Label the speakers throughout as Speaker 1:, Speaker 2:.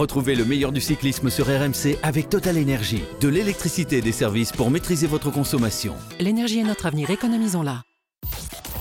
Speaker 1: Retrouvez le meilleur du cyclisme sur RMC avec Total Énergie. De l'électricité et des services pour maîtriser votre consommation.
Speaker 2: L'énergie est notre avenir, économisons-la.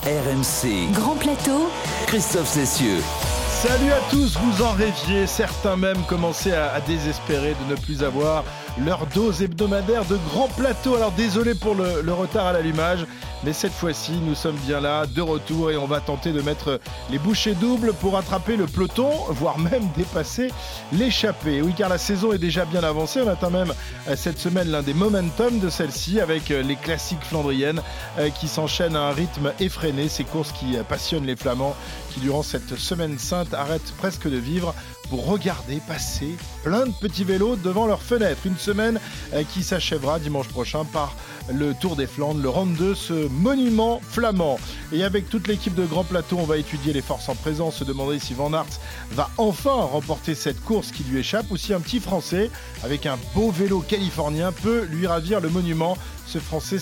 Speaker 1: RMC.
Speaker 3: Grand plateau.
Speaker 1: Christophe Cessieux.
Speaker 4: Salut à tous, vous en rêviez, certains même commençaient à, à désespérer de ne plus avoir leur dose hebdomadaire de grand plateau. Alors désolé pour le, retard à l'allumage, mais cette fois-ci nous sommes bien là, de retour, et on va tenter de mettre les bouchées doubles pour attraper le peloton, voire même dépasser l'échappée. Oui, car la saison est déjà bien avancée, on atteint même euh, cette semaine l'un des momentum de celle-ci avec euh, les classiques flandriennes euh, qui s'enchaînent à un rythme effréné, ces courses qui passionnent les Flamands qui durant cette semaine sainte arrêtent presque de vivre pour regarder passer plein de petits vélos devant leurs fenêtres. Une semaine euh, qui s'achèvera dimanche prochain par le Tour des Flandres, le round de ce monument flamand. Et avec toute l'équipe de Grand Plateau, on va étudier les forces en présence, se demander si Van Aert va enfin remporter cette course qui lui échappe ou si un petit Français avec un beau vélo californien peut lui ravir le monument. Ce Français,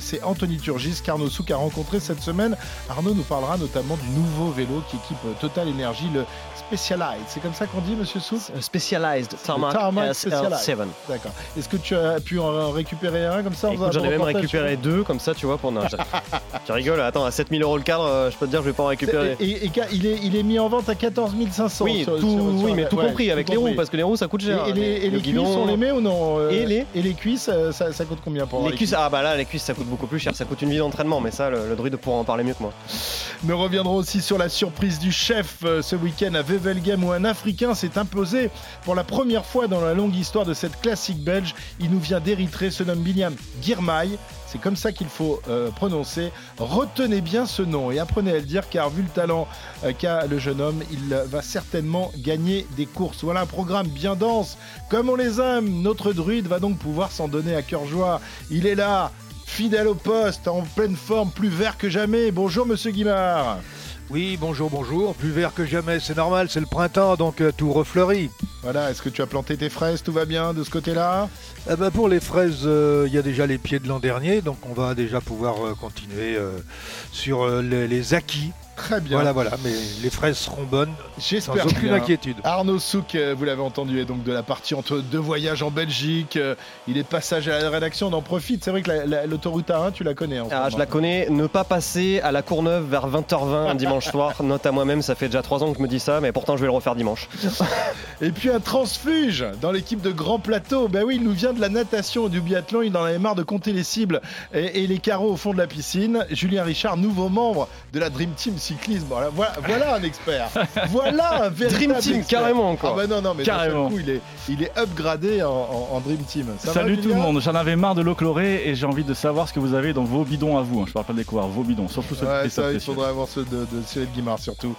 Speaker 4: c'est- Anthony Turgis qu'Arnaud Souk a rencontré cette semaine. Arnaud nous parlera notamment du nouveau vélo qui équipe Total Energy, le Specialized. C'est comme ça qu'on dit, monsieur Souk?
Speaker 5: Specialized Tarmac,
Speaker 4: Tarmac
Speaker 5: SL7.
Speaker 4: D'accord. Est-ce que tu as pu en récupérer un comme ça?
Speaker 5: J'en ai même récupéré deux comme ça, tu vois, pour. Je- tu rigoles, attends, à 7000 euros le cadre, euh, je peux te dire, je vais pas en récupérer.
Speaker 4: Et, et- et il, est, il est mis en vente à 14 500.
Speaker 5: oui,
Speaker 4: sur-
Speaker 5: tout,
Speaker 4: sur- sur
Speaker 5: oui, mais tout
Speaker 4: ouais,
Speaker 5: compris avec
Speaker 4: tout
Speaker 5: les roues, parce que les roues ça coûte cher.
Speaker 4: et les, cuisses, on les met ou non? Euh,
Speaker 5: Et les
Speaker 4: Et les cuisses, euh, ça, ça coûte combien pour
Speaker 5: Les ah bah là, les cuisses ça coûte beaucoup plus cher, ça coûte une vie d'entraînement, mais ça, le, le druide pourra en parler mieux que moi.
Speaker 4: Nous reviendrons aussi sur la surprise du chef euh, ce week-end à Wevelgem où un Africain s'est imposé pour la première fois dans la longue histoire de cette classique belge. Il nous vient d'Érythrée, se nomme William Girmay. C'est comme ça qu'il faut euh, prononcer. Retenez bien ce nom et apprenez à le dire car vu le talent euh, qu'a le jeune homme, il va certainement gagner des courses. Voilà un programme bien dense, comme on les aime. Notre druide va donc pouvoir s'en donner à cœur joie. Il est là, fidèle au poste, en pleine forme, plus vert que jamais. Bonjour Monsieur Guimard.
Speaker 6: Oui, bonjour, bonjour. Plus vert que jamais, c'est normal, c'est le printemps, donc euh, tout refleurit.
Speaker 4: Voilà, est-ce que tu as planté tes fraises Tout va bien de ce côté-là?
Speaker 6: Eh ben, pour les fraises, euh, il y a déjà les pieds de l'an dernier, donc on va déjà pouvoir euh, continuer sur les, les acquis.
Speaker 4: Très bien.
Speaker 6: Voilà, voilà, mais les fraises seront bonnes, sans
Speaker 4: J'espère
Speaker 6: aucune
Speaker 4: bien.
Speaker 6: inquiétude.
Speaker 4: Arnaud Souk, euh, vous l'avez entendu, est donc de la partie entre deux voyages en Belgique. Euh, Il est passage à la rédaction, on en profite. C'est vrai que la- la- l'autoroute A1, tu la connais en
Speaker 5: Ah, je la connais, ne pas passer à la Courneuve vers 20h20 un dimanche soir, note à moi-même, ça fait déjà 3 ans que je me dis ça, mais pourtant je vais le refaire dimanche.
Speaker 4: Et puis un transfuge dans l'équipe de Grand Plateau. Ben oui, il nous vient de la natation et du biathlon. Il en avait marre de compter les cibles et, et les carreaux au fond de la piscine. Julien Richard, nouveau membre de la Dream Team Cyclisme. Voilà, voilà, voilà un expert. Voilà un véritable
Speaker 5: Dream Team,
Speaker 4: expert.
Speaker 5: carrément
Speaker 4: Ah
Speaker 5: quoi.
Speaker 4: bah non, non, mais
Speaker 7: Carrément.
Speaker 4: coup, il est, il est upgradé en, en- en Dream Team. Ça va,
Speaker 7: Salut tout le monde, j'en avais marre de l'eau chlorée et j'ai envie de savoir ce que vous avez dans vos bidons à vous. hein. Je parle pas des coureurs, vos bidons, surtout ceux
Speaker 4: Ouais, ça, il faudra avoir ceux de, de Cyril Guimard surtout.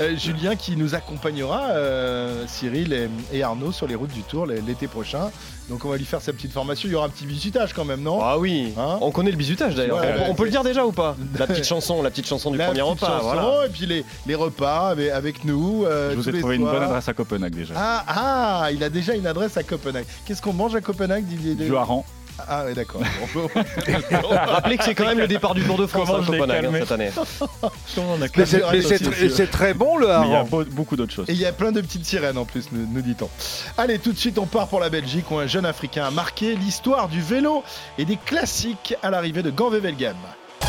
Speaker 4: Euh, Julien qui nous accompagnera, euh, Cyril et, et Arnaud, sur les routes du Tour l'été prochain. Donc on va lui faire sa petite formation. Il y aura un petit visitage quand même, non
Speaker 5: Ah oui,
Speaker 4: Hein
Speaker 5: on connaît le bisutage d'ailleurs.
Speaker 4: Ouais,
Speaker 5: on, peut-
Speaker 4: ouais,
Speaker 5: on peut le dire déjà ou pas? La petite chanson, la petite chanson du
Speaker 4: La
Speaker 5: premier repas.
Speaker 4: chanson,
Speaker 5: Voilà.
Speaker 4: Et puis les, les repas avec, avec nous. euh,
Speaker 7: Je vous ai trouvé une bonne adresse à Copenhague déjà.
Speaker 4: Ah, ah, il a déjà une adresse à Copenhague. Qu'est-ce qu'on mange à Copenhague Didier?
Speaker 7: Du hareng.
Speaker 4: Ah ouais d'accord.
Speaker 5: Rappelez que c'est quand même le départ du Tour de France à Copenhague hein, cette année.
Speaker 6: Mais c'est-
Speaker 4: Claire
Speaker 6: mais c'est
Speaker 4: Association.
Speaker 6: tr- c'est très bon le
Speaker 7: il y a beau- beaucoup d'autres choses.
Speaker 4: Et il y a plein de petites sirènes en plus, nous, nous dit-on. Allez, tout de suite, on part pour la Belgique où un jeune Africain a marqué l'histoire du vélo et des classiques à l'arrivée de Gand-Wevelgem.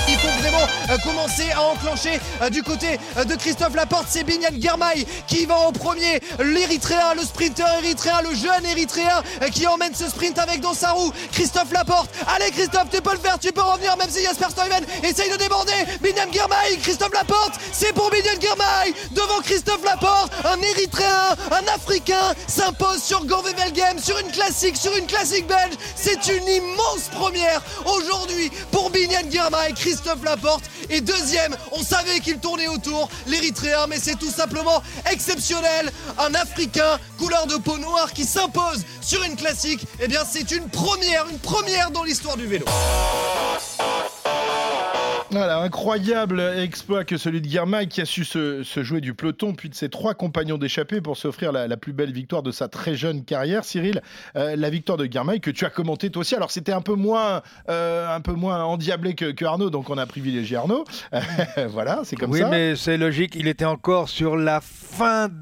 Speaker 8: Il faut vraiment euh, commencer à enclencher euh, du côté euh, de Christophe Laporte. C'est Binyan Girmay qui va en premier. L'Érythréen, le sprinter érythréen, le jeune Érythréen qui emmène ce sprint avec dans sa roue. Christophe Laporte. Allez Christophe, tu peux le faire, tu peux revenir même si Jasper Stuyven essaye de déborder. Binyan Girmay, Christophe Laporte. C'est pour Binyan Girmay devant Christophe Laporte. Un Érythréen, un Africain s'impose sur Gand-Wevelgem, sur une classique, sur une classique belge. C'est une immense première aujourd'hui pour Binyan Girmay. Christophe Laporte est deuxième. On savait qu'il tournait autour, l'Érythréen, mais c'est tout simplement exceptionnel. Un Africain, couleur de peau noire, qui s'impose sur une classique. Eh bien, c'est une première, une première dans l'histoire du vélo.
Speaker 4: Voilà, incroyable exploit que celui de Guermail qui a su se, se jouer du peloton puis de ses trois compagnons d'échappée pour s'offrir la, la plus belle victoire de sa très jeune carrière. Cyril, euh, la victoire de Guermail que tu as commenté toi aussi. Alors c'était un peu moins, euh, un peu moins endiablé que, que Arnaud, donc on a privilégié Arnaud. voilà, c'est comme
Speaker 6: oui,
Speaker 4: ça.
Speaker 6: mais c'est logique, il était encore sur la fin de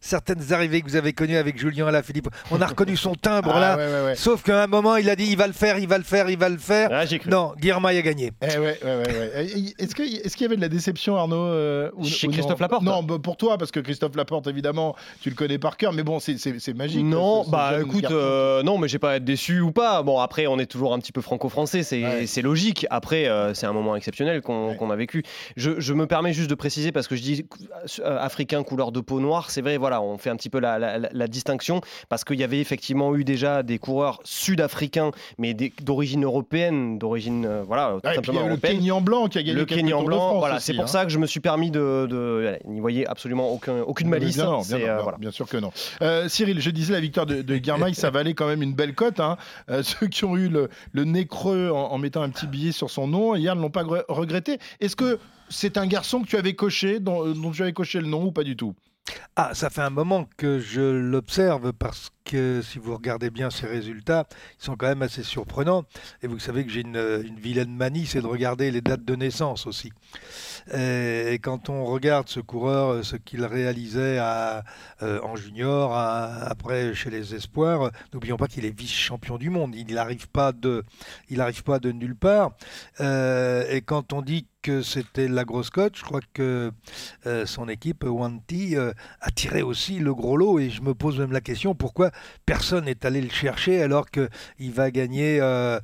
Speaker 6: certaines arrivées que vous avez connues avec Julien Alaphilippe. On a reconnu son timbre
Speaker 4: Ah,
Speaker 6: là.
Speaker 4: ouais, ouais, ouais.
Speaker 6: Sauf qu'à un moment, il a dit il va le faire, il va le faire, il va le faire.
Speaker 5: Ah, cru.
Speaker 6: Non, Guillermo a gagné.
Speaker 4: Eh ouais, ouais, ouais, ouais. Et Est-ce que- est-ce qu'il y avait de la déception, Arnaud euh, ou-
Speaker 5: Chez
Speaker 4: ou non
Speaker 5: Christophe Laporte
Speaker 4: Non, bah, pour toi, parce que Christophe Laporte, évidemment, tu le connais par cœur, mais bon, c'est- magique.
Speaker 5: Non,
Speaker 4: ce- ce
Speaker 5: bah écoute, euh, non, mais j'ai pas à être déçu ou pas. Bon, après, on est toujours un petit peu franco-français, c'est logique. Après, euh, c'est un moment exceptionnel qu'on a vécu. Je, je me permets juste de préciser, parce que je dis euh, africain couleur de peau noire, c'est vrai, voilà, on fait un petit peu la, la- la- la distinction, parce qu'il y avait effectivement eu déjà des coureurs sud-africains, mais d'origine européenne, d'origine, euh, voilà, tout
Speaker 4: Ouais, et puis il y
Speaker 5: simplement
Speaker 4: a eu le. Kenyan blanc qui a gagné
Speaker 5: Le Kenyan blanc,
Speaker 4: France
Speaker 5: voilà, c'est pour
Speaker 4: hein.
Speaker 5: ça que je me suis permis de. de n'y voyez absolument aucun, aucune malice.
Speaker 4: Bien, non, bien,
Speaker 5: c'est,
Speaker 4: non,
Speaker 5: euh, voilà.
Speaker 4: bien sûr que non. Euh, Cyril, je disais la victoire de, de Guermail, ça valait quand même une belle cote. hein. Ceux qui ont eu le, le nez creux en, en mettant un petit billet sur son nom hier ne l'ont pas gre- regretté. Est-ce que c'est un garçon que tu avais coché, dont, dont tu avais coché le nom ou pas du tout?
Speaker 6: Ah, ça fait un moment que je l'observe parce que si vous regardez bien ses résultats, ils sont quand même assez surprenants. Et vous savez que j'ai une, vilaine manie, c'est de regarder les dates de naissance aussi. Et, et quand on regarde ce coureur, euh, ce qu'il réalisait euh, en junior, après chez les espoirs, euh, n'oublions pas qu'il est vice-champion du monde. Il n'arrive pas de, nulle part. Euh, et quand on dit que c'était la grosse cote, je crois que euh, son équipe Wanty euh, a tiré aussi le gros lot et je me pose même la question pourquoi personne n'est allé le chercher alors que il va gagner euh,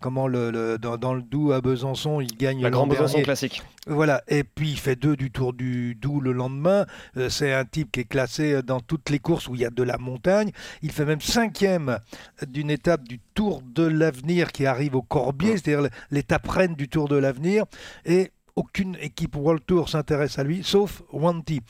Speaker 6: comment le, le- dans, dans le Doubs à Besançon il gagne
Speaker 5: La grande Besançon classique.
Speaker 6: Voilà, et puis il fait deux du Tour du Doubs le lendemain. C'est un type qui est classé dans toutes les courses où il y a de la montagne. Il fait même cinquième d'une étape du Tour de l'Avenir qui arrive au Corbier, c'est-à-dire l'étape reine du Tour de l'Avenir. Et aucune équipe World Tour s'intéresse à lui, sauf Wanty.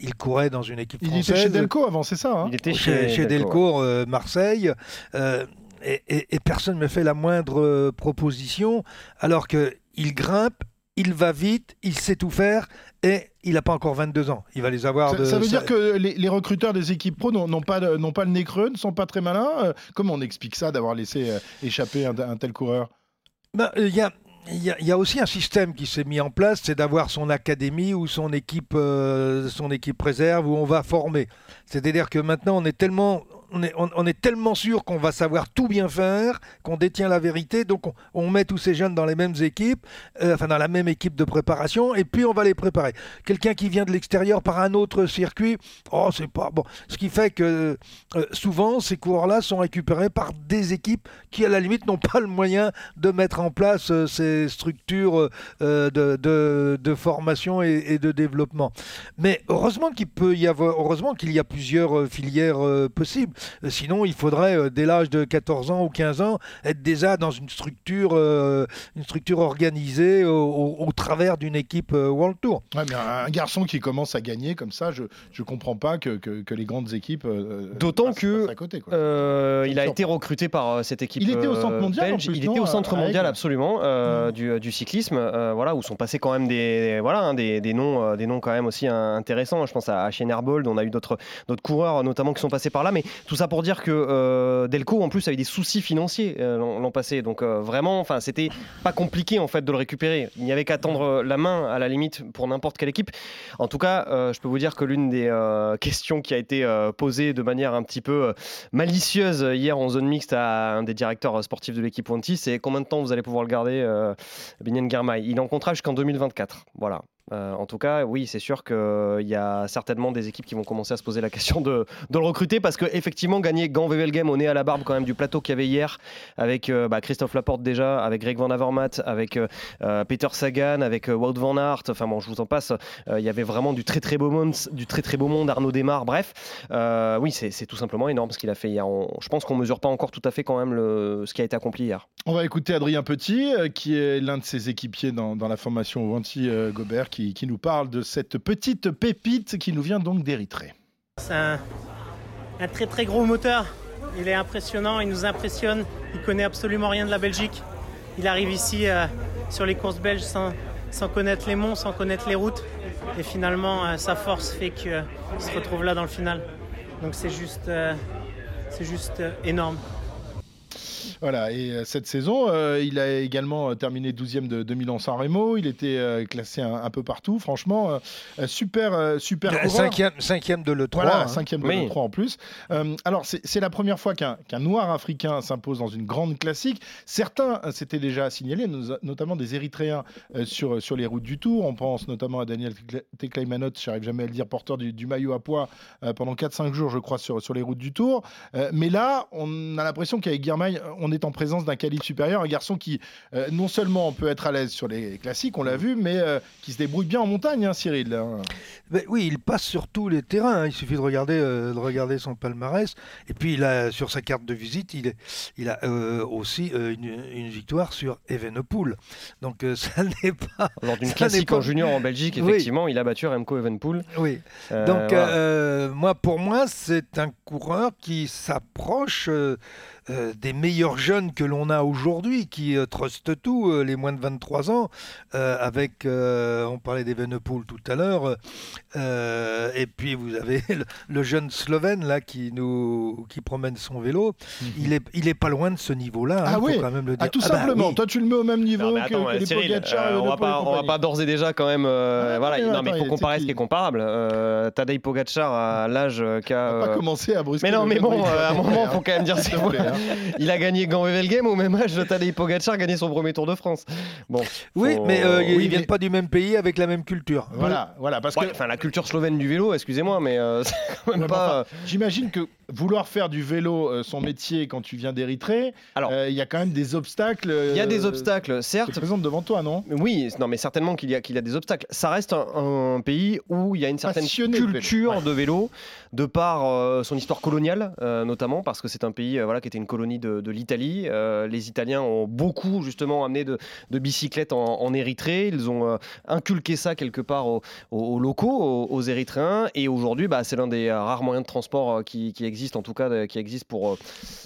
Speaker 6: Il courait dans une équipe
Speaker 4: Il
Speaker 6: française.
Speaker 4: était chez Delco avant, c'est ça hein?
Speaker 5: Il était
Speaker 6: chez,
Speaker 5: Delco,
Speaker 6: euh, Marseille. euh, et, et- et personne ne me fait la moindre euh, proposition, alors qu'il grimpe, il va vite, il sait tout faire, et il n'a pas encore 22 ans. Il va les avoir
Speaker 4: ça,
Speaker 6: de...
Speaker 4: ça veut dire que les, les recruteurs des équipes pro n'ont pas, pas le nez creux, ne sont pas très malins. Euh, comment on explique ça d'avoir laissé euh, échapper un, un tel coureur?
Speaker 6: Ben, euh, Il y, a, il y a- y a aussi un système qui s'est mis en place, c'est d'avoir son académie ou son équipe, son équipe réserve où on va former. C'est-à-dire que maintenant, on est tellement, on est, tellement sûr qu'on va savoir tout bien faire, qu'on détient la vérité, donc on, met tous ces jeunes dans les mêmes équipes, euh, enfin dans la même équipe de préparation, et puis on va les préparer. Quelqu'un qui vient de l'extérieur par un autre circuit, oh c'est pas bon. Ce qui fait que euh, souvent ces coureurs-là sont récupérés par des équipes qui à la limite n'ont pas le moyen de mettre en place euh, ces structures de, formation et, et de développement. Mais heureusement qu'il peut y avoir, heureusement qu'il y a plusieurs filières possibles. Euh, Sinon, il faudrait euh, dès l'âge de 14 ans ou 15 ans être déjà dans une structure, euh, une structure organisée au, au- au travers d'une équipe World Tour.
Speaker 4: Ouais, mais un, garçon qui commence à gagner comme ça, je ne comprends pas que, que, que les grandes équipes. euh,
Speaker 5: D'autant que,
Speaker 4: à côté, quoi.
Speaker 5: Euh, il a
Speaker 4: sûr.
Speaker 5: été recruté par euh, cette équipe.
Speaker 4: Il était au centre mondial, en
Speaker 5: belge.
Speaker 4: plus,
Speaker 5: il
Speaker 4: non,
Speaker 5: était au centre mondial absolument euh,
Speaker 4: Mm.
Speaker 5: du, du cyclisme, euh, voilà où sont passés quand même des voilà hein, des, des noms euh, des noms quand même aussi euh, intéressants. Je pense à, à Bold, on a eu d'autres d'autres coureurs notamment qui sont passés par là, mais tout ça pour dire que euh, Delco en plus a eu des soucis financiers euh, l'an passé, donc euh, vraiment, enfin c'était pas compliqué en fait de le récupérer. Il n'y avait qu'à tendre la main à la limite pour n'importe quelle équipe. En tout cas, je peux vous dire que l'une des questions qui a été posée de manière un petit peu malicieuse hier en zone mixte à un des directeurs sportifs de l'équipe Wanty, c'est combien de temps vous allez pouvoir le garder, Binyan Girmay Il en contrat jusqu'en 2024. Voilà. Euh, en tout cas, oui, c'est sûr qu'il y a certainement des équipes qui vont commencer à se poser la question de, le recruter parce qu'effectivement, gagner Gant Game au nez à la barbe quand même du plateau qu'il y avait hier avec euh, bah, Christophe Laporte déjà, avec Greg Van Avermaet, avec euh, euh, Peter Sagan, avec euh, Wout Van Aert, enfin bon, je vous en passe. Euh, Il y avait vraiment du très très beau monde, du très très beau monde, Arnaud Desmar, bref. Euh, oui, c'est tout simplement énorme ce qu'il a fait hier. On- je pense qu'on mesure pas encore tout à fait quand même le, ce qui a été accompli hier.
Speaker 4: On va écouter Adrien Petit, euh, qui est l'un de ses équipiers dans, la formation Wanty euh, Gobert, qui, nous parle de cette petite pépite qui nous vient donc d'Érythrée.
Speaker 3: C'est un, très très gros moteur. Il est impressionnant, il nous impressionne. Il connaît absolument rien de la Belgique. Il arrive ici euh, sur les courses belges sans, connaître les monts, sans connaître les routes. Et finalement, euh, sa force fait qu'il se retrouve là dans le final. Donc c'est juste, euh, c'est juste euh, énorme.
Speaker 4: Voilà, et euh, cette saison, euh, il a également terminé 12e de, de Milan-San Remo. Il était euh, classé un, un peu partout. Franchement, euh, super, euh, super.
Speaker 6: Cinquième, cinquième de l'E3.
Speaker 4: Voilà,
Speaker 6: hein.
Speaker 4: cinquième de
Speaker 5: Oui.
Speaker 4: l'E3 en plus. Euh, alors, c'est la première fois qu'un qu'un noir africain s'impose dans une grande classique. Certains euh, s'étaient déjà signalés, nos- notamment des Érythréens euh, sur, sur les routes du Tour. On pense notamment à Daniel Tekle- Teklaimanot, j'arrive jamais à le dire, porteur du, du maillot à poids euh, pendant 4-5 jours, je crois, sur, sur les routes du Tour. Euh, mais là, on a l'impression qu'avec Guirmail, on est en présence d'un calibre supérieur, un garçon qui euh, non seulement peut être à l'aise sur les classiques, on l'a vu, mais euh, qui se débrouille bien en montagne, hein, Cyril. hein.
Speaker 6: Mais oui, il passe sur tous les terrains. hein. Il suffit de regarder, euh, de regarder son palmarès. Et puis, il a, sur sa carte de visite, il, a euh, aussi euh, une, une victoire sur Evenepoel. Donc, euh, ça n'est pas.
Speaker 5: Lors d'une classique
Speaker 6: pas-
Speaker 5: en junior en Belgique,
Speaker 6: Oui.
Speaker 5: effectivement, il a battu Remco Evenpool.
Speaker 6: Oui.
Speaker 5: Euh,
Speaker 6: Donc,
Speaker 5: voilà.
Speaker 6: euh, moi, pour moi, c'est un coureur qui s'approche euh, des meilleurs jeunes que l'on a aujourd'hui, qui euh, trustent tout, euh, les moins de 23 ans, euh, avec, euh, on parlait d'Evenepoel tout à l'heure, euh, et puis vous avez le, le jeune Slovène là qui nous qui promène son vélo, il est il est pas loin de ce niveau-là, hein,
Speaker 4: Ah
Speaker 6: faut
Speaker 4: oui.
Speaker 6: quand même le dire.
Speaker 4: Ah, tout
Speaker 6: Ah bah
Speaker 4: simplement.
Speaker 6: oui.
Speaker 4: Toi, tu le mets au même niveau
Speaker 5: Non,
Speaker 4: que, les Pogacar
Speaker 5: euh, on, va pas, on va pas d'ores et déjà quand même. euh,
Speaker 4: Ah,
Speaker 5: voilà,
Speaker 4: mais
Speaker 5: non,
Speaker 4: attends,
Speaker 5: mais il
Speaker 4: il
Speaker 5: faut comparer ce
Speaker 4: qui
Speaker 5: est comparable. Euh, Tadej Pogacar à l'âge qu'a.
Speaker 4: On va pas commencer à brusquer.
Speaker 5: Mais non, mais bon,
Speaker 4: il
Speaker 5: euh, à un moment,
Speaker 4: faire.
Speaker 5: faut quand même dire c'est
Speaker 4: te
Speaker 5: vrai.
Speaker 4: plaît, hein.
Speaker 5: Il a gagné Gant-Wevelgem au même âge de Tadej Pogacar a gagné son premier Tour de France. Bon.
Speaker 6: Oui,
Speaker 5: faut-
Speaker 6: mais euh, ils
Speaker 4: oui,
Speaker 6: viennent
Speaker 4: mais-
Speaker 6: pas du même pays avec la même culture.
Speaker 4: Voilà, voilà, parce
Speaker 5: Ouais,
Speaker 4: que
Speaker 5: Enfin, la culture slovène du vélo, excusez-moi, mais euh, c'est quand même
Speaker 4: Ouais, mais
Speaker 5: pas.
Speaker 4: enfin, J'imagine que vouloir faire du vélo euh, son métier quand tu viens d'Érythrée, euh, il y a quand même des obstacles.
Speaker 5: Il y a des
Speaker 4: euh,
Speaker 5: obstacles,
Speaker 4: qui se
Speaker 5: certes.
Speaker 4: présentent devant toi, non?
Speaker 5: Oui, non, mais certainement qu'il y, a- qu'il y a des obstacles. Ça reste un, un pays où il y a une certaine
Speaker 4: Passionné de vélo.
Speaker 5: culture
Speaker 4: Ouais.
Speaker 5: de vélo, de par son histoire coloniale, notamment, parce que c'est un pays voilà, qui était une colonie de, de l'Italie. Les Italiens ont beaucoup, justement, amené de, de bicyclettes en, en Érythrée. Ils ont inculqué ça quelque part aux, aux- aux locaux, aux, aux Érythréens. Et aujourd'hui, bah, c'est l'un des rares moyens de transport qui, qui existent, en tout cas, de- qui existe pour, euh,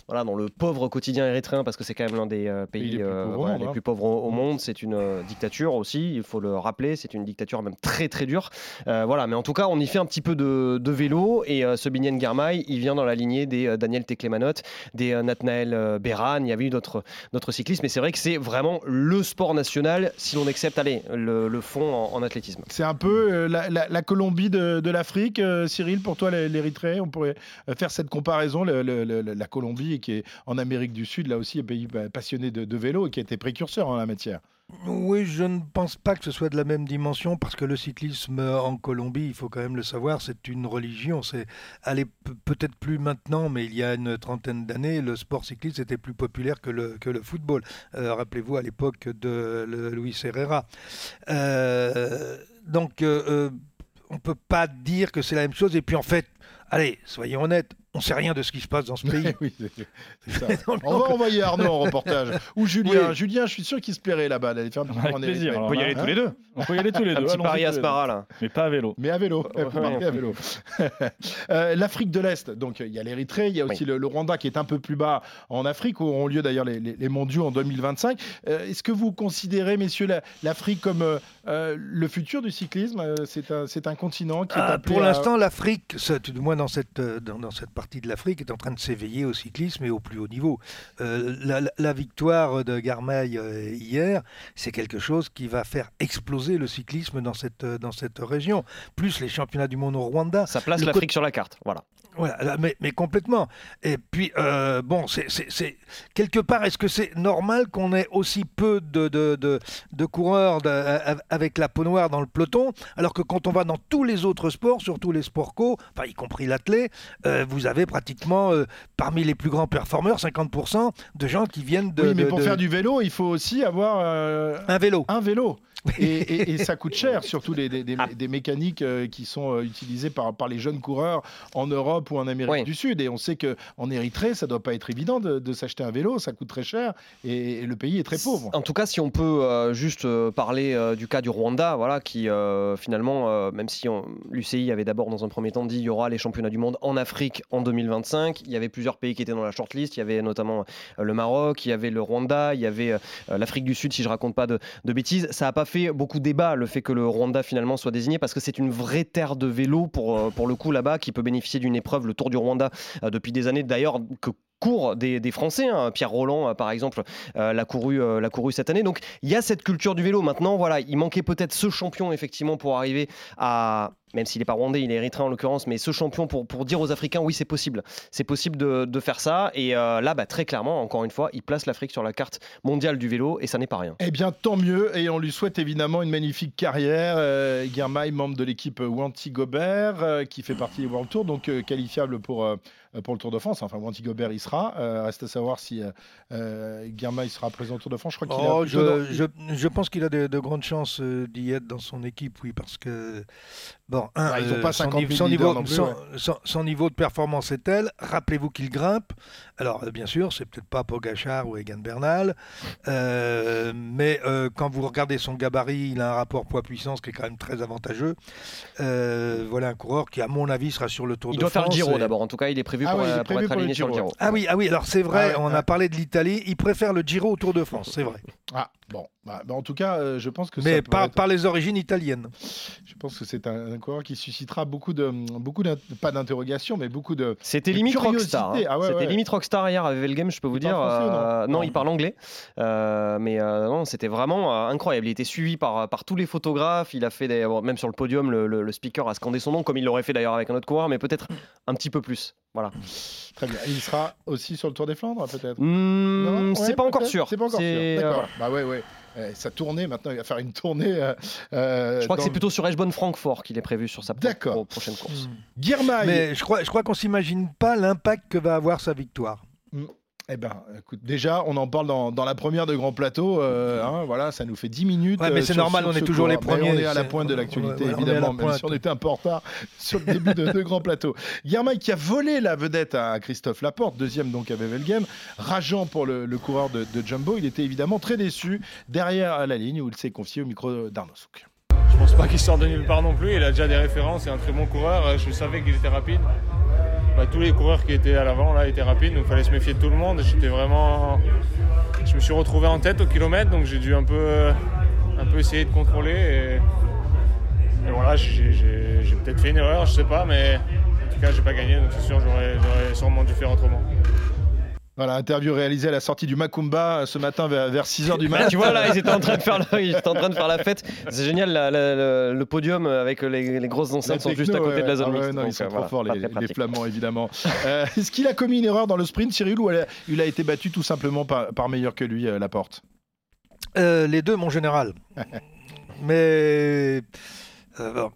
Speaker 5: voilà, dans le pauvre quotidien érythréen, parce que c'est quand même l'un des euh, pays
Speaker 4: les plus
Speaker 5: euh,
Speaker 4: pauvres au
Speaker 5: voilà,
Speaker 4: monde,
Speaker 5: les
Speaker 4: hein.
Speaker 5: plus pauvres au, au monde. C'est une euh, dictature aussi, il faut le rappeler. C'est une dictature même très très dure. Euh, voilà, mais en tout cas, on y fait un petit peu de, de vélo. Et euh, ce Binyan Girmay, il vient dans la lignée des euh, Daniel Teklemanot, des euh, Nathanael euh, Beran. Il y avait eu d'autres d'autres cyclistes, mais c'est vrai que c'est vraiment le sport national si l'on accepte, allez, le, le fond en, en athlétisme.
Speaker 4: C'est un peu euh, la, la- la Colombie de, de l'Afrique, euh, Cyril, pour toi, l'É- l'Érythrée. On pourrait euh, faire cette comparaison. le- le- la Colombie, qui est en Amérique du Sud, là aussi, un pays bah, passionné de, vélo et qui a été précurseur en la matière.
Speaker 6: Oui, je ne pense pas que ce soit de la même dimension parce que le cyclisme en Colombie, il faut quand même le savoir, c'est une religion. C'est peut-être plus maintenant, mais il y a une trentaine d'années, le sport cycliste était plus populaire que le, football. Euh, Rappelez-vous à l'époque de le- Luis Herrera. Euh, donc, euh, on peut pas dire que c'est la même chose. Et puis en fait, allez, soyons honnêtes, on sait rien de ce qui se passe dans ce pays.
Speaker 4: oui, c'est c'est ça.
Speaker 6: Non,
Speaker 4: On va envoyer Arnaud en reportage. Ou Julien.
Speaker 6: Oui.
Speaker 4: Julien, je suis sûr qu'il se plairait là-bas, d'aller faire en
Speaker 7: plaisir, alors
Speaker 5: On peut y aller
Speaker 4: hein
Speaker 5: tous les deux.
Speaker 7: On peut y aller tous les
Speaker 5: Un
Speaker 7: deux.
Speaker 5: petit
Speaker 7: allons-y
Speaker 5: pari à
Speaker 7: les
Speaker 5: ce
Speaker 7: deux.
Speaker 5: para là.
Speaker 7: Mais pas à vélo.
Speaker 4: Mais à vélo,
Speaker 5: Ouais.
Speaker 4: à vélo. Euh, L'Afrique de l'Est, donc il y a l'Érythrée, il y a aussi
Speaker 5: Oui.
Speaker 4: le, le Rwanda qui est un peu plus bas en Afrique, où auront lieu d'ailleurs les, les- les mondiaux en 2025. Euh, Est-ce que vous considérez, messieurs, la- l'Afrique comme euh, le futur du cyclisme? C'est un, c'est un continent qui est
Speaker 6: Ah,
Speaker 4: appelé
Speaker 6: pour
Speaker 4: à-
Speaker 6: l'instant, l'Afrique, tout du moins dans cette, dans, dans cette partie de l'Afrique, est en train de s'éveiller au cyclisme et au plus haut niveau. Euh, la, victoire de Garmail euh, hier, c'est quelque chose qui va faire exploser le cyclisme dans cette, euh, dans cette région. Plus les championnats du monde au Rwanda.
Speaker 5: Ça place l'Afrique sur la carte. Voilà.
Speaker 6: Voilà, là, mais, mais complètement. Et puis, euh, bon, c'est, quelque part, est-ce que c'est normal qu'on ait aussi peu de, de, de, de coureurs a- avec la peau noire dans le peloton, alors que quand on va dans tous les autres sports, surtout les sports co, enfin, y compris l'athlé, euh, vous avez pratiquement, euh, parmi les plus grands performeurs, 50% de gens qui viennent de...
Speaker 4: Oui, mais pour faire du vélo, il faut aussi avoir euh,
Speaker 6: Un vélo.
Speaker 4: un vélo. Et, et- et ça coûte cher, surtout des, des- des-
Speaker 5: Ah.
Speaker 4: des mécaniques euh, qui sont euh, utilisées par, par les jeunes coureurs en Europe ou en Amérique
Speaker 5: Oui.
Speaker 4: du Sud. Et on sait qu'en Érythrée, ça doit pas être évident de, de s'acheter un vélo, ça coûte très cher et, et le pays est très pauvre.
Speaker 5: En tout cas, si on peut euh, juste euh, parler euh, du cas du Rwanda, voilà, qui euh, finalement, même si l'UCI avait d'abord dans un premier temps dit il y aura les championnats du monde en Afrique en 2025, il y avait plusieurs pays qui étaient dans la shortlist. Il y avait notamment le Maroc, il y avait le Rwanda, il y avait l'Afrique du Sud, si je raconte pas de, de bêtises. Ça n'a pas fait beaucoup débat le fait que le Rwanda finalement soit désigné parce que c'est une vraie terre de vélo pour, euh, pour le coup là-bas qui peut bénéficier d'une épreuve, le Tour du Rwanda, euh, depuis des années. D'ailleurs que court des, Français. hein. Pierre Roland, euh, par exemple, euh, l'a couru, euh, l'a couru cette année. Donc il y a cette culture du vélo. Maintenant, voilà, il manquait peut-être ce champion effectivement pour arriver à, même s'il n'est pas rwandais, il est érythréen en l'occurrence, mais ce champion pour, dire aux Africains, oui, c'est possible. C'est possible de, faire ça. Et là, bah, très clairement, encore une fois, il place l'Afrique sur la carte mondiale du vélo et ça n'est pas rien.
Speaker 4: Eh bien, tant mieux. Et on lui souhaite évidemment une magnifique carrière. Guermail, membre de l'équipe Wanty Gobert, qui fait partie des World Tour, donc qualifiable pour, pour le Tour de France. Enfin, Wanty Gobert, il sera. Euh, reste à savoir si euh, euh, Guermail sera présent au Tour de France. Je crois qu'il
Speaker 6: Oh,
Speaker 4: a plutôt dans-
Speaker 6: je, je- je pense qu'il a de, de grandes chances euh, d'y être dans son équipe, oui, parce que bon, un,
Speaker 4: Ah, ils ont
Speaker 6: euh,
Speaker 4: pas
Speaker 6: son
Speaker 4: 50 000
Speaker 6: niveau-
Speaker 4: plus, ouais.
Speaker 6: son niveau de performance est tel. Rappelez-vous qu'il grimpe. Alors, euh, bien sûr, c'est peut-être pas Pogachar ou Egan Bernal, euh, mais euh, quand vous regardez son gabarit, il a un rapport poids-puissance qui est quand même très avantageux. Euh, voilà un coureur qui, à mon avis, sera sur le Tour
Speaker 5: Il
Speaker 6: de
Speaker 5: doit
Speaker 6: France.
Speaker 5: faire le Giro
Speaker 6: et-
Speaker 5: d'abord. En tout cas, il est prévu
Speaker 4: Ah
Speaker 5: pour,
Speaker 4: oui, il est
Speaker 5: pour
Speaker 4: prévu
Speaker 5: être
Speaker 4: pour le
Speaker 5: aligné sur le
Speaker 4: Giro.
Speaker 5: Giro.
Speaker 6: Ah oui, ah oui, alors c'est vrai,
Speaker 4: Ah ouais,
Speaker 6: on
Speaker 4: ouais.
Speaker 6: a parlé de l'Italie, il préfère le Giro au Tour de France, c'est vrai.
Speaker 4: Ah, bon. Bah, bah, en tout cas, euh, je pense que
Speaker 6: Mais
Speaker 4: ça
Speaker 6: par,
Speaker 4: être-
Speaker 6: par les origines italiennes.
Speaker 4: Je pense que c'est un, un coureur qui suscitera beaucoup de, beaucoup d'in- pas d'interrogations, mais beaucoup de.
Speaker 5: C'était
Speaker 4: de
Speaker 5: limite
Speaker 4: curiosité.
Speaker 5: rockstar. hein.
Speaker 4: Ah ouais,
Speaker 5: c'était
Speaker 4: ouais.
Speaker 5: limite rockstar hier avec Velgame, je peux vous
Speaker 4: Il
Speaker 5: dire.
Speaker 4: parle français ou non
Speaker 5: Euh, non,
Speaker 4: Non.
Speaker 5: il parle anglais. Euh, mais euh, non, c'était vraiment euh, incroyable. Il était suivi par, par tous les photographes. Il a fait des, bon, même sur le podium, le, le- le speaker a scandé son nom, comme il l'aurait fait d'ailleurs avec un autre coureur, mais peut-être un petit peu plus. Voilà.
Speaker 4: Très bien. Et il sera aussi sur le Tour des Flandres, peut-être? Non
Speaker 5: c'est
Speaker 4: Ouais,
Speaker 5: pas encore sûr.
Speaker 4: C'est pas encore sûr. D'accord. Bah ouais, ouais. Euh, sa tournée, maintenant, il va faire une tournée. euh, euh,
Speaker 5: je crois que c'est
Speaker 4: le-
Speaker 5: plutôt sur Eschborn-Francfort qu'il est prévu sur sa pro- prochaine course.
Speaker 4: Guirmail.
Speaker 6: Mais je crois, je crois qu'on s'imagine pas l'impact que va avoir sa victoire.
Speaker 4: Eh ben, écoute, déjà, on en parle dans, dans la première de Grand Plateau. euh, hein, voilà, ça nous fait 10 minutes.
Speaker 6: Ouais, mais
Speaker 4: euh,
Speaker 6: c'est normal, on est
Speaker 4: ce
Speaker 6: toujours les premiers,
Speaker 4: on est à la pointe de l'actualité,
Speaker 6: Ouais, ouais, la
Speaker 4: évidemment, même si on était un peu en retard sur le début de, de Grand Plateau. Guirmail qui a volé la vedette à Christophe Laporte, deuxième donc à Wevelgem, rageant pour le, le coureur de, de Jumbo. Il était évidemment très déçu derrière à la ligne où il s'est confié au micro d'Arnaud Souk.
Speaker 9: Je pense pas qu'il sort de nulle part non plus. Il a déjà des références. C'est un très bon coureur. Je savais qu'il était rapide. Bah, tous les coureurs qui étaient à l'avant là étaient rapides. Donc il fallait se méfier de tout le monde. J'étais vraiment. Je me suis retrouvé en tête au kilomètre. Donc j'ai dû un peu, un peu essayer de contrôler. Et, voilà, j'ai peut-être fait une erreur, je sais pas. Mais en tout cas, j'ai pas gagné. Donc c'est sûr, j'aurais sûrement dû faire autrement.
Speaker 4: Voilà, interview réalisée à la sortie du Macumba euh, ce matin vers, vers 6h du matin.
Speaker 5: tu vois là, ils étaient en train de faire, le- ils étaient en train de faire la fête. C'est génial, la- la- le, le podium avec les, les grosses enceintes sont juste à côté
Speaker 4: ouais,
Speaker 5: de la zone
Speaker 4: ah ouais,
Speaker 5: mixte.
Speaker 4: non,
Speaker 5: donc,
Speaker 4: ils sont
Speaker 5: euh,
Speaker 4: trop
Speaker 5: voilà,
Speaker 4: forts, les, les. Flamands, évidemment. Euh, Est-ce qu'il a commis une erreur dans le sprint, Cyril, ou elle il a été battu tout simplement par, par meilleur que lui, euh, Laporte?
Speaker 6: Euh, les deux, mon général. Mais euh, bon,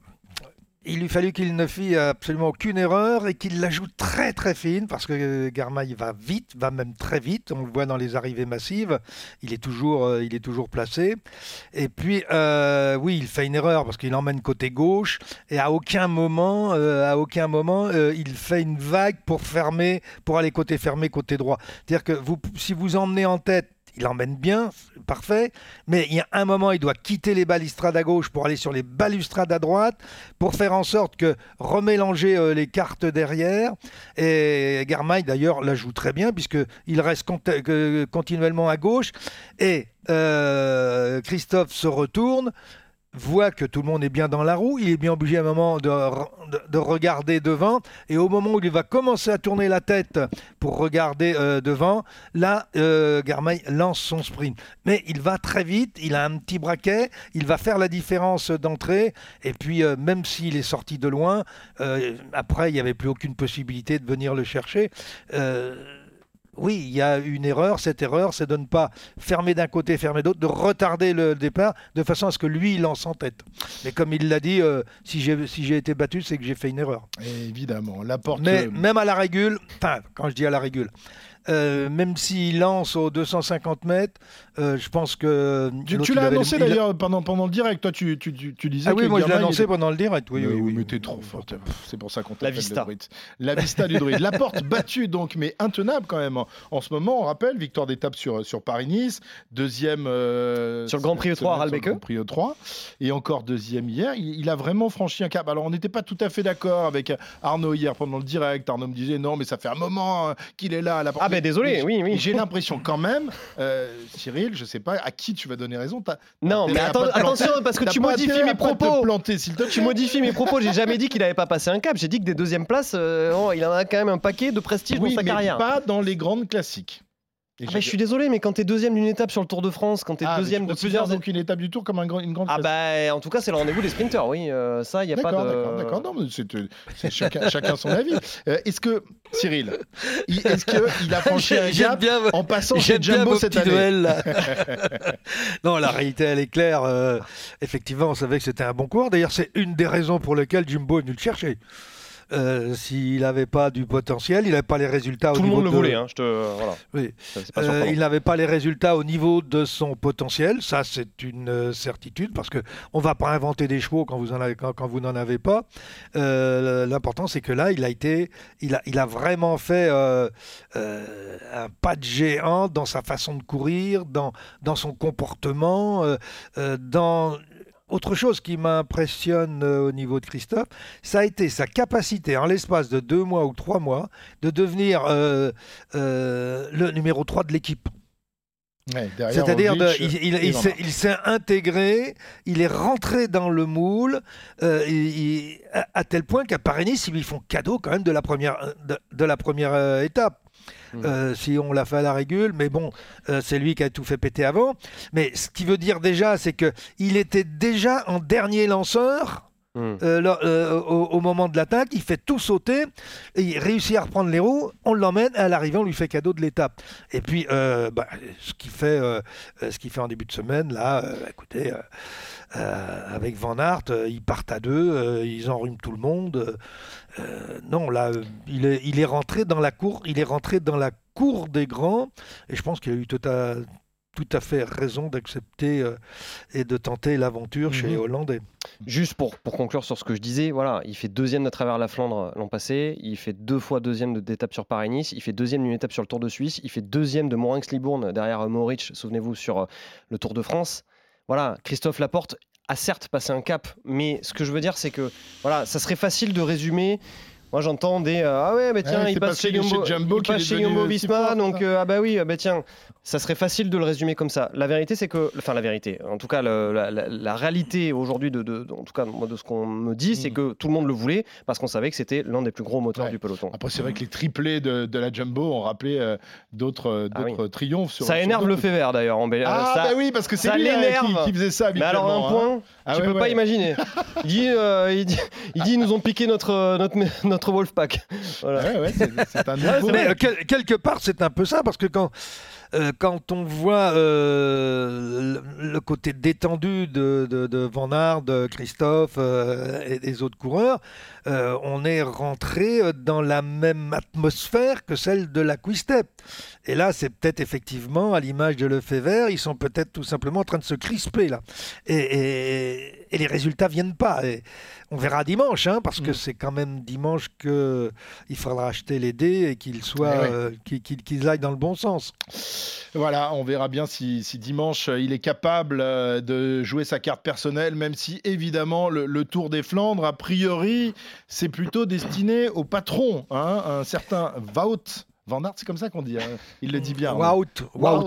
Speaker 6: il lui fallut qu'il ne fit absolument aucune erreur et qu'il la joue très très fine parce que Garmail va vite, va même très vite. On le voit dans les arrivées massives. Il est toujours, euh, placé. Et puis, euh, oui, il fait une erreur parce qu'il emmène côté gauche et à aucun moment, euh, à aucun moment, il fait une vague pour fermer, pour aller côté fermé, côté droit. C'est-à-dire que si vous emmenez en tête il emmène bien, parfait, mais il y a un moment, il doit quitter les balustrades à gauche pour aller sur les balustrades à droite, pour faire en sorte que remélanger euh, les cartes derrière. Et Garmail, d'ailleurs, la joue très bien, puisqu'il reste continuellement à gauche. Et euh, Christophe se retourne voit que tout le monde est bien dans la roue, il est bien obligé à un moment de, de- de regarder devant, et au moment où il va commencer à tourner la tête pour regarder euh, devant, là, euh, Garmail lance son sprint. Mais il va très vite, il a un petit braquet, il va faire la différence d'entrée, et puis euh, même s'il est sorti de loin, euh, après, il n'y avait plus aucune possibilité de venir le chercher. Oui, il y a une erreur. Cette erreur, c'est de ne pas fermer d'un côté, fermer d'autre, de retarder le départ de façon à ce que lui, il lance en tête. Mais comme il l'a dit, euh, si j'ai si été battu, c'est que j'ai fait une erreur.
Speaker 4: Évidemment, Laporte.
Speaker 6: Mais
Speaker 4: euh,
Speaker 6: même à la régule, enfin, quand je dis à la régule, euh, même s'il lance aux 250 mètres, euh, je pense que.
Speaker 4: Tu,
Speaker 6: l'autre,
Speaker 4: tu l'as annoncé d'ailleurs pendant, pendant le direct. Toi, tu, tu, tu, tu disais
Speaker 6: Ah oui,
Speaker 4: que
Speaker 6: moi je l'ai annoncé
Speaker 4: était-
Speaker 6: pendant le direct. Oui,
Speaker 4: Mais
Speaker 6: oui, oui.
Speaker 4: mais t'es trop fort. C'est pour ça qu'on
Speaker 5: La Vista.
Speaker 4: le. La Vista du druide. La porte battue donc, mais intenable quand même. En, ce moment, on rappelle, victoire d'étape sur, sur Paris-Nice, deuxième euh,
Speaker 5: Sur le Grand Prix E3 à Ralbecke.
Speaker 4: Grand Prix E3, et encore deuxième hier. Il, il a vraiment franchi un cap. Alors, on n'était pas tout à fait d'accord avec Arnaud hier pendant le direct. Arnaud me disait non, mais ça fait un moment hein, qu'il est là. à La porte.
Speaker 5: Ah ben désolé,
Speaker 4: j'ai-
Speaker 5: oui, oui.
Speaker 4: J'ai l'impression quand même, euh, Cyril, je sais pas à qui tu vas donner raison. t'as-
Speaker 5: Non, mais attends- attention, parce que tu modifies mes propos.
Speaker 4: planter, s'il te plaît.
Speaker 5: Tu modifies mes propos, j'ai jamais dit qu'il n'avait pas passé un cap. J'ai dit que des deuxièmes places, euh, oh, il en a quand même un paquet de prestige
Speaker 4: Oui,
Speaker 5: dans sa
Speaker 4: mais
Speaker 5: carrière.
Speaker 4: pas dans les grandes classiques.
Speaker 5: Ah bah, je suis désolé, mais quand t'es deuxième d'une étape sur le Tour de France, quand t'es
Speaker 4: Ah,
Speaker 5: deuxième
Speaker 4: tu
Speaker 5: de plusieurs.
Speaker 4: donc une étape du Tour comme un grand- une grande
Speaker 5: Ah bah en tout cas c'est le rendez-vous des sprinteurs, oui. euh, ça, il n'y a pas
Speaker 4: D'accord,
Speaker 5: de.
Speaker 4: d'accord, d'accord. Non, mais c'est, chacun, chacun son avis. Euh, est-ce que, Cyril, il- est-ce qu'il a franchi un gap
Speaker 6: bien,
Speaker 4: en passant chez Jumbo cette année
Speaker 6: duels, là. non, la réalité, elle est claire. euh, effectivement, on savait que c'était un bon coureur. D'ailleurs, c'est une des raisons pour lesquelles Jumbo est venu le chercher. Euh, S'il n'avait pas du potentiel, il n'avait pas les résultats
Speaker 5: Tout
Speaker 6: au
Speaker 5: le
Speaker 6: niveau
Speaker 5: monde le
Speaker 6: de...
Speaker 5: voulait, hein, je te. Voilà.
Speaker 6: Oui.
Speaker 5: Pas
Speaker 6: Euh, il n'avait pas les résultats au niveau de son potentiel, ça c'est une euh, certitude parce que on va pas inventer des chevaux quand vous en avez, quand, quand vous n'en avez pas. Euh, L'important c'est que là il a été, il a, il a vraiment fait euh, euh, un pas de géant dans sa façon de courir, dans dans son comportement, euh, euh, dans autre chose qui m'impressionne euh, au niveau de Christophe, ça a été sa capacité en l'espace de deux mois ou trois mois de devenir euh, euh, le numéro 3 de l'équipe.
Speaker 4: Ouais,
Speaker 6: C'est-à-dire, il, s'est-
Speaker 4: Aert.
Speaker 6: il s'est intégré, il est rentré dans le moule, euh, à, à tel point qu'à Paris-Nice, ils lui font cadeau quand même de la première, de, de la première étape.
Speaker 5: Mhm.
Speaker 6: Euh, si on l'a fait à la régule, mais bon, euh, c'est lui qui a tout fait péter avant. Mais ce qui veut dire déjà, c'est que il était déjà en dernier lanceur
Speaker 5: Hmm.
Speaker 6: euh, euh, au, moment de l'attaque, il fait tout sauter, et il réussit à reprendre les roues, on l'emmène, à l'arrivée, on lui fait cadeau de l'étape. Et puis, euh, bah, ce qu'il fait, en début de semaine, là, euh, écoutez, avec Van Aert, ils partent à deux, ils enrhument tout le monde. Non, là, il est, il est rentré dans la cour, il est rentré dans la cour des grands, et je pense qu'il a eu à, tout à fait raison d'accepter euh, et de tenter l'aventure chez les
Speaker 4: Mhm.
Speaker 6: Hollandais.
Speaker 5: Juste pour, pour conclure sur ce que je disais, voilà, il fait deuxième de travers la Flandre l'an passé, il fait deux fois deuxième de- d'étape sur Paris-Nice, il fait deuxième d'une étape sur le Tour de Suisse, il fait deuxième de Morinx-Libourne derrière euh, Moritz, souvenez-vous, sur euh, le Tour de France. Voilà, Christophe Laporte a certes passé un cap, mais ce que je veux dire, c'est que voilà, ça serait facile de résumer. Moi, j'entends des euh, ah ouais, mais tiens,
Speaker 4: Ouais,
Speaker 5: il passe chez Jumbo, il passe chez Jumbo Visma, donc euh, ah bah oui, ah bah tiens, ça serait facile de le résumer comme ça. La vérité, c'est que, enfin la vérité, en tout cas le- la, la- la réalité aujourd'hui de, de- de- en tout cas moi, de ce qu'on me dit, c'est
Speaker 4: Mm.
Speaker 5: que tout le monde le voulait parce qu'on savait que c'était l'un des plus gros moteurs
Speaker 4: Ouais.
Speaker 5: du peloton.
Speaker 4: Après, c'est vrai que les triplés de, de la Jumbo ont rappelé euh, d'autres euh,
Speaker 5: Ah oui.
Speaker 4: triomphes. Sur,
Speaker 5: ça
Speaker 4: sur
Speaker 5: énerve le fait vert d'ailleurs en Belgique.
Speaker 4: Ah,
Speaker 5: ça-
Speaker 4: bah oui, parce que c'est lui qui, qui faisait ça
Speaker 5: Mais alors un
Speaker 4: hein.
Speaker 5: point,
Speaker 4: Ah
Speaker 5: tu
Speaker 4: ouais,
Speaker 5: peux pas imaginer. Il dit, euh, il dit, il dit, ils nous ont piqué notre euh, notre notre Wolfpack. Voilà.
Speaker 4: Ouais, ouais, c'est un nouveau.
Speaker 6: Mais euh, quel- quelque part, c'est un peu ça, parce que quand, euh, quand on voit euh, le, côté détendu de, de, de Van de Christophe euh, et des autres coureurs, euh, on est rentré dans la même atmosphère que celle de la Quick-Step. Et là, c'est peut-être effectivement, à l'image de Lefebvre, ils sont peut-être tout simplement en train de se crisper là. Et, et- et les résultats viennent pas. Et on verra dimanche, hein, parce que
Speaker 4: Mm.
Speaker 6: c'est quand même dimanche que il faudra acheter les dés et qu'ils soient,
Speaker 4: Eh
Speaker 6: euh, qu'ils, aillent dans le bon sens.
Speaker 4: Voilà, on verra bien si, si dimanche euh, il est capable euh, de jouer sa carte personnelle, même si évidemment le, le Tour des Flandres, a priori, c'est plutôt destiné au patron, hein, un certain Wout. Van Aert, c'est comme ça qu'on dit. hein. Il le dit bien. hein.
Speaker 6: Wout, Wout,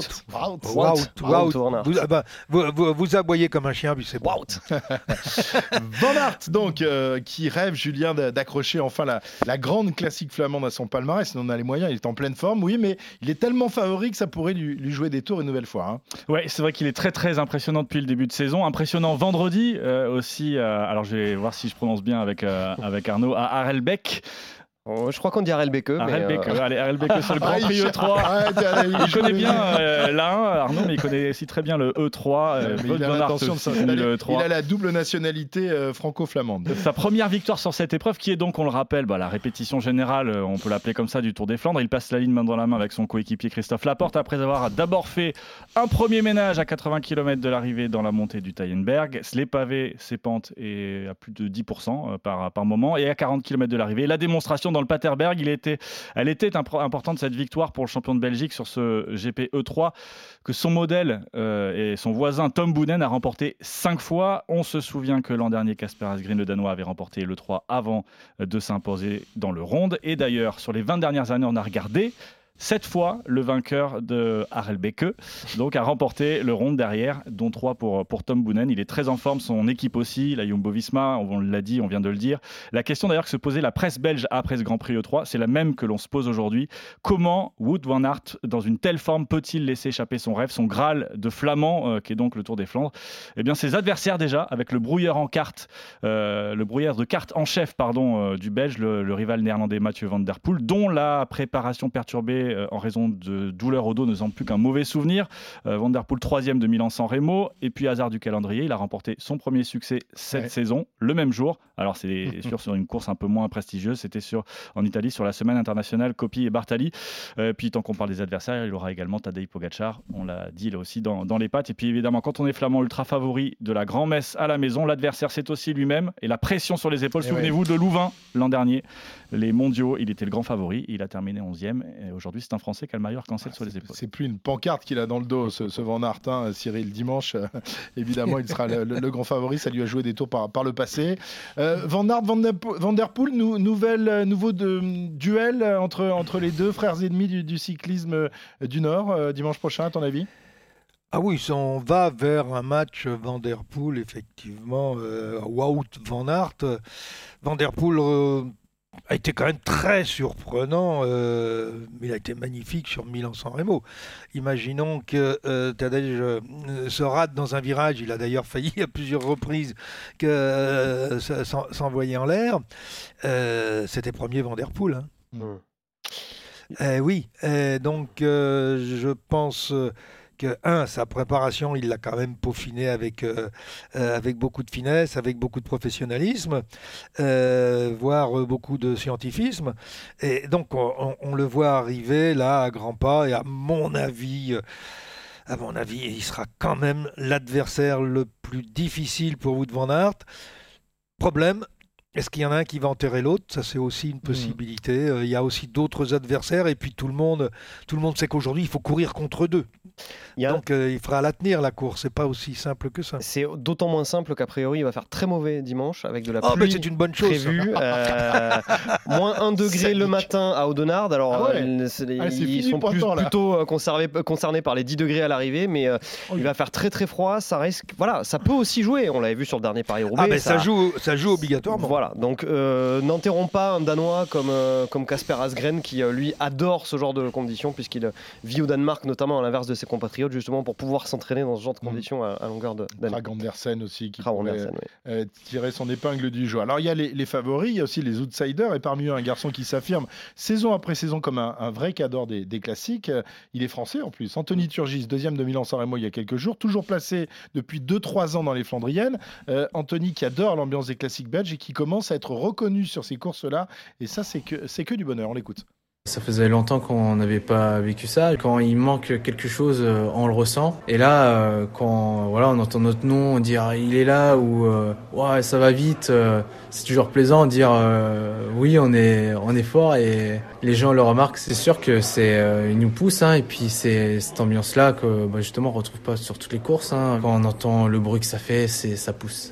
Speaker 4: Wout.
Speaker 6: Wout. Vous, bah, vous, vous- vous aboyez comme un chien, puis c'est bon.
Speaker 5: Wout.
Speaker 4: Van Aert, donc, euh, qui rêve, Julien, d'a- d'accrocher enfin la, la grande classique flamande à son palmarès. Sinon, on a les moyens, il est en pleine forme, oui, mais il est tellement favori que ça pourrait lui, lui jouer des tours une nouvelle fois. hein.
Speaker 7: Ouais, c'est vrai qu'il est très très impressionnant depuis le début de saison. Impressionnant vendredi euh, aussi. euh, alors je vais voir si je prononce bien avec, euh, avec Arnaud à Arelbeck.
Speaker 5: Oh, je crois qu'on dit Arelbeke. mais,
Speaker 7: Arelbeck,
Speaker 5: euh,
Speaker 7: euh, allez, Arelbeck sur le Grand
Speaker 4: Ah,
Speaker 7: Prix
Speaker 4: cherche-
Speaker 7: E3.
Speaker 4: Arrête, allez,
Speaker 7: Il connaît bien euh, l'A1, Arnaud, mais il connaît aussi très bien le E3. euh, Wout
Speaker 4: il a
Speaker 7: van Aert
Speaker 4: l'intention de
Speaker 7: aussi,
Speaker 4: s'installer.
Speaker 7: le
Speaker 4: Il
Speaker 7: E3.
Speaker 4: a la double nationalité euh, franco-flamande.
Speaker 7: Sa première victoire sur cette épreuve, qui est donc, on le rappelle, bah, la répétition générale, euh, on peut l'appeler comme ça, du Tour des Flandres. Il passe la ligne main dans la main avec son coéquipier Christophe Laporte, après avoir d'abord fait un premier ménage à 80 km de l'arrivée dans la montée du Taillenberg. Les pavés, ses pentes et à plus de 10% euh, par, par moment. Et à 40 km de l'arrivée, la démonstration dans le Paterberg, il était, elle était importante cette victoire pour le champion de Belgique sur ce GP E3 que son modèle euh, et son voisin Tom Boonen a remporté cinq fois. On se souvient que l'an dernier, Casper Asgreen, le Danois, avait remporté le 3 avant de s'imposer dans le ronde. Et d'ailleurs, sur les 20 dernières années, on a regardé. Cette fois, le vainqueur de Harelbeke, donc a remporté le round derrière, dont trois pour, pour Tom Boonen. Il est très en forme, son équipe aussi, la Jumbo Visma, on l'a dit, on vient de le dire. La question d'ailleurs que se posait la presse belge après ce Grand Prix E3, c'est la même que l'on se pose aujourd'hui. Comment Wood van Aert, dans une telle forme, peut-il laisser échapper son rêve, son Graal de flamand, euh, qui est donc le Tour des Flandres? Eh bien, ses adversaires déjà, avec le brouilleur euh, de carte en chef, euh, du Belge, le, le rival néerlandais Mathieu Van Der Poel, dont la préparation perturbée euh, en raison de douleurs au dos ne semble plus qu'un mauvais souvenir. Euh, Van Der Poel, troisième de Milan-San Remo. Et puis, hasard du calendrier, il a remporté son premier succès cette
Speaker 4: Ouais.
Speaker 7: saison, le même jour. Alors, c'est sûr sur une course un peu moins prestigieuse. C'était sur, en Italie sur la semaine internationale Coppi et Bartali. Euh, puis, tant qu'on parle des adversaires, il aura également Tadej Pogacar. On l'a dit là aussi dans, dans les pattes. Et puis, évidemment, quand on est flamand ultra favori de la grand-messe à la maison, l'adversaire, c'est aussi lui-même. Et la pression sur les épaules.
Speaker 4: Eh
Speaker 7: Souvenez-vous de Louvain l'an dernier. Les mondiaux, il était le grand favori. Il a terminé 11e. Et aujourd'hui, c'est un Français qui a le maillot arc-en-ciel sur les épaules.
Speaker 4: C'est plus une pancarte qu'il a dans le dos, ce, ce Van Aert, hein, Cyril. Dimanche, euh, évidemment, il sera le, le- le grand favori. Ça lui a joué des tours par, par le passé. Euh, Van Aert, Van Der, Po- Van Der Poel, nou- nouvelle, euh, nouveau de, duel entre, entre les deux frères ennemis du, du cyclisme du Nord, euh, dimanche prochain, à ton avis?
Speaker 6: Ah oui, on va vers un match Van Der Poel, effectivement, euh, Wout Van Aert. Van Der Poel euh, a été quand même très surprenant, euh, mais il a été magnifique sur Milan-San Remo. Imaginons que euh, Tadej euh, se rate dans un virage, il a d'ailleurs failli à plusieurs reprises que euh, s'envoyer en l'air. C'était premier Van Der Poel. hein. Eh oui, eh, donc je pense que, un, sa préparation, il l'a quand même peaufiné avec, euh, euh, avec beaucoup de finesse, avec beaucoup de professionnalisme, euh, voire beaucoup de scientifisme. Et donc, on, le voit arriver là à grands pas, et à mon avis. à mon avis, il sera quand même l'adversaire le plus difficile pour Wout van Aert. Problème, est-ce qu'il y en a un qui va enterrer l'autre? Ça, c'est aussi une possibilité. Euh, il y a aussi d'autres adversaires, et puis tout le monde, tout le monde sait qu'aujourd'hui, il faut courir contre deux.
Speaker 5: Il
Speaker 6: Donc, euh, il fera la tenir, la course. C'est pas aussi simple que ça.
Speaker 5: C'est d'autant moins simple qu'a priori il va faire très mauvais dimanche avec de la
Speaker 6: Oh, mais
Speaker 5: pluie
Speaker 6: c'est une bonne chose.
Speaker 5: prévue. euh, moins 1 degré le matin à Audenard. Alors
Speaker 4: Ah ouais.
Speaker 5: euh,
Speaker 4: Ah,
Speaker 5: ils sont plus- plutôt euh, conservés- concernés par les 10 degrés à l'arrivée, mais
Speaker 4: Oh,
Speaker 5: il va faire très très froid. Ça risque, voilà, ça peut aussi jouer. On l'avait vu sur le dernier Paris Roubaix.
Speaker 6: Ah, mais ça, joue, ça joue obligatoirement.
Speaker 5: Voilà, donc n'enterrons pas un Danois comme comme Casper Asgren qui lui adore ce genre de conditions puisqu'il vit au Danemark notamment à l'inverse de ses compatriotes justement pour pouvoir s'entraîner dans ce genre de
Speaker 4: Mm.
Speaker 5: conditions à, à longueur de- d'année.
Speaker 4: Andersen aussi qui pourrait,
Speaker 5: Andersen, oui.
Speaker 4: euh, tirer son épingle du jeu. Alors il y a les, les favoris, il y a aussi les outsiders et parmi eux un garçon qui s'affirme saison après saison comme un, un vrai cadre des, des classiques. Euh, Il est français en plus. Anthony Turgis, deuxième de Milan-San Remo il y a quelques jours, toujours placé depuis 2-3 ans dans les Flandriennes. Euh, Anthony qui adore l'ambiance des classiques belges et qui commence à être reconnu sur ces courses-là. Et ça c'est que, c'est que du bonheur, on l'écoute.
Speaker 10: Ça faisait longtemps qu'on n'avait pas vécu ça. Quand il manque quelque chose, euh, on le ressent. Et là, euh, quand voilà, on entend notre nom, on ah, il est là ou euh, ouais ça va vite, c'est toujours plaisant de dire oui on est on est fort et les gens le remarquent. C'est sûr que c'est euh, il nous pousse hein, et puis c'est cette ambiance là que bah, justement on retrouve pas sur toutes les courses. hein. Quand on entend le bruit que ça fait, c'est ça pousse.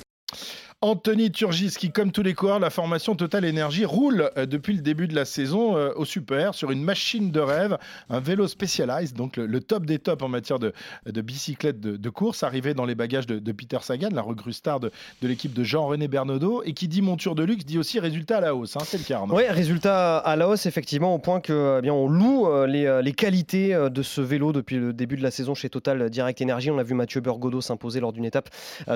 Speaker 4: Anthony Turgis, qui, comme tous les coureurs, la formation Total Energy roule euh, depuis le début de la saison euh, au super sur une machine de rêve, un vélo Specialized, donc le, top des tops en matière de, de bicyclette de, course, arrivé dans les bagages de, Peter Sagan, la recrue star de, l'équipe de Jean-René Bernaudot, et qui dit monture de luxe, dit aussi résultat à la hausse. hein, c'est le cas.
Speaker 5: Oui, résultat à la hausse, effectivement, au point que eh bien, on loue euh, les, les qualités de ce vélo depuis le début de la saison chez Total Direct Energy. On a vu Mathieu Burgodeau s'imposer lors d'une étape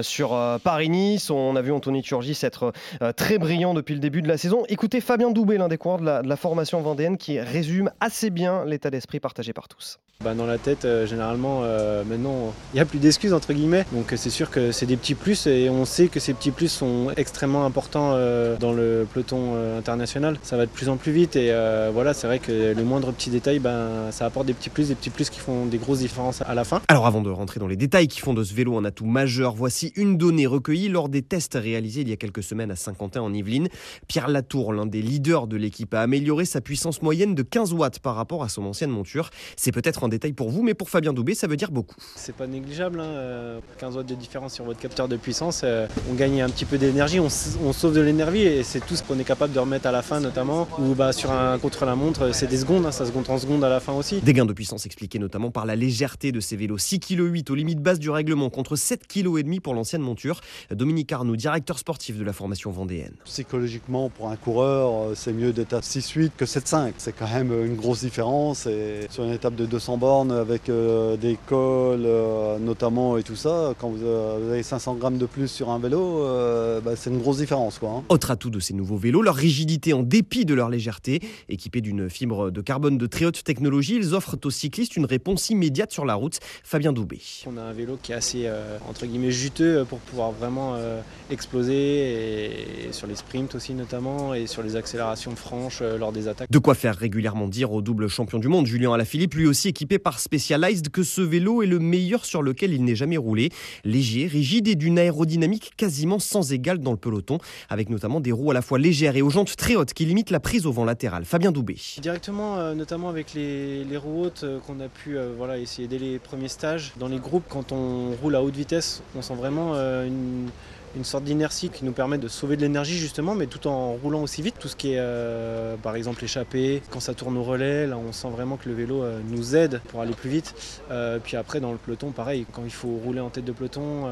Speaker 5: sur Paris-Nice. On a vu Anthony Turgis être euh, très brillant depuis le début de la saison. Écoutez Fabien Doubé, l'un des coureurs de la, de la formation vendéenne, qui résume assez bien l'état d'esprit partagé par tous.
Speaker 11: Bah, dans la tête, euh, généralement, euh, maintenant, il n'y a plus d'excuses, entre guillemets. Donc c'est sûr que c'est des petits plus et on sait que ces petits plus sont extrêmement importants euh, dans le peloton euh, international. Ça va de plus en plus vite et euh, voilà, c'est vrai que le moindre petit détail, ben, ça apporte des petits plus, des petits plus qui font des grosses différences à la fin.
Speaker 12: Alors avant de rentrer dans les détails qui font de ce vélo un atout majeur, voici une donnée recueillie lors des tests
Speaker 5: réalisé il y a quelques semaines à Saint-Quentin en Yvelines. Pierre Latour, l'un des leaders de l'équipe, a amélioré sa puissance moyenne de 15 watts par rapport à son ancienne monture. C'est peut-être un détail pour vous, mais pour Fabien Doubé, ça veut dire beaucoup.
Speaker 11: C'est pas négligeable, hein, 15 watts de différence sur votre capteur de puissance. euh, on gagne un petit peu d'énergie, on, sauve de l'énergie et c'est tout ce qu'on est capable de remettre à la fin notamment. Ou bah, sur un contre-la-montre, c'est des secondes, hein, ça se compte en secondes à la fin aussi.
Speaker 5: Des gains de puissance expliqués notamment par la légèreté de ces vélos. 6,8 kg aux limites basses du règlement contre 7,5 kg pour l'ancienne monture. Dominique Arnoux, directeur sportif de la formation vendéenne.
Speaker 13: Psychologiquement, pour un coureur, euh, c'est mieux d'être à 6-8 que 7-5. C'est quand même une grosse différence. Et sur une étape de 200 bornes avec euh, des cols euh, notamment et tout ça, quand vous avez 500 grammes de plus sur un vélo, euh, bah, c'est une grosse différence. Quoi, hein.
Speaker 5: Autre atout de ces nouveaux vélos, leur rigidité en dépit de leur légèreté. Équipés d'une fibre de carbone de très haute technologie, ils offrent aux cyclistes une réponse immédiate sur la route. Fabien Doubé.
Speaker 11: On a un vélo qui est assez euh, entre guillemets juteux pour pouvoir vraiment euh, exploser et sur les sprints aussi notamment et sur les accélérations franches euh, lors des attaques.
Speaker 5: De quoi faire régulièrement dire au double champion du monde, Julien Alaphilippe, lui aussi équipé par Specialized, que ce vélo est le meilleur sur lequel il n'ait jamais roulé. Léger, rigide et d'une aérodynamique quasiment sans égale dans le peloton, avec notamment des roues à la fois légères et aux jantes très hautes qui limitent la prise au vent latéral. Fabien Doubé.
Speaker 11: Directement, euh, notamment avec les, les roues hautes euh, qu'on a pu voilà, essayer dès les premiers stages. Dans les groupes, quand on roule à haute vitesse, on sent vraiment une, une sorte d'inertie qui nous permet de sauver de l'énergie justement, mais tout en roulant aussi vite. Tout ce qui est euh, par exemple échappé, quand ça tourne au relais, là on sent vraiment que le vélo euh, nous aide pour aller plus vite. Euh, puis après dans le peloton, pareil, quand il faut rouler en tête de peloton,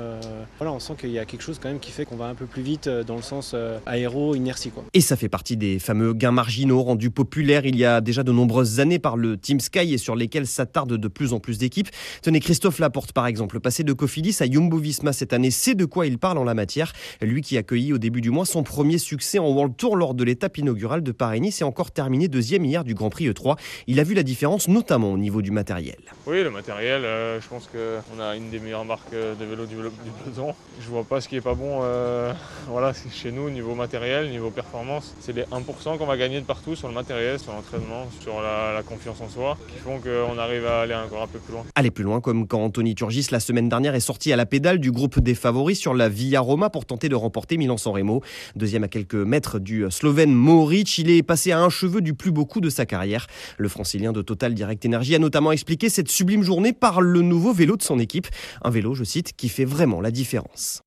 Speaker 11: voilà, on sent qu'il y a quelque chose quand même qui fait qu'on va un peu plus vite dans le sens aéro, inertie quoi.
Speaker 5: Et ça fait partie des fameux gains marginaux rendus populaires il y a déjà de nombreuses années par le Team Sky et sur lesquels s'attardent de plus en plus d'équipes. Tenez, Christophe Laporte par exemple, passé de Cofidis à Jumbo Visma cette année, sait de quoi il parle en la matière. Lui qui accueillit au début du mois son premier succès en World Tour lors de l'étape inaugurale de Paris-Nice et encore terminé deuxième hier du Grand Prix E3. Il a vu la différence notamment au niveau du matériel.
Speaker 9: Oui, le matériel, euh, je pense qu'on a une des meilleures marques euh, de vélo du, du peloton. Je vois pas ce qui est pas bon euh, voilà, chez nous, niveau matériel, niveau performance. C'est les 1% qu'on va gagner de partout sur le matériel, sur l'entraînement, sur la, la confiance en soi, qui font qu'on arrive à aller encore un peu plus loin.
Speaker 5: Aller plus loin, comme quand Anthony Turgis la semaine dernière est sorti à la pédale du groupe des favoris sur la Via Roma pour tenter de remporter Milan-San Remo. Deuxième à quelques mètres du Slovène Mohoric, il est passé à un cheveu du plus beau coup de sa carrière. Le francilien de Total Direct Energy a notamment expliqué cette sublime journée par le nouveau vélo de son équipe. Un vélo, je cite, qui fait vraiment la différence.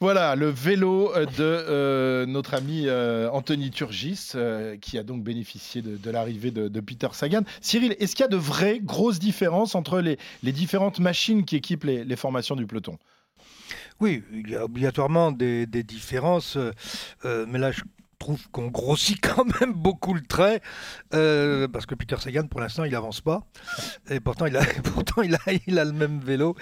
Speaker 4: Voilà, le vélo de euh, notre ami euh, Anthony Turgis, euh, qui a donc bénéficié de, l'arrivée de, Peter Sagan. Cyril, est-ce qu'il y a de vraies grosses différences entre les, différentes machines qui équipent les formations du peloton?
Speaker 6: Oui, il y a obligatoirement des, différences, euh, euh, mais là trouve qu'on grossit quand même beaucoup le trait, euh, parce que Peter Sagan pour l'instant il avance pas, et pourtant il a, pourtant, il a, le même vélo.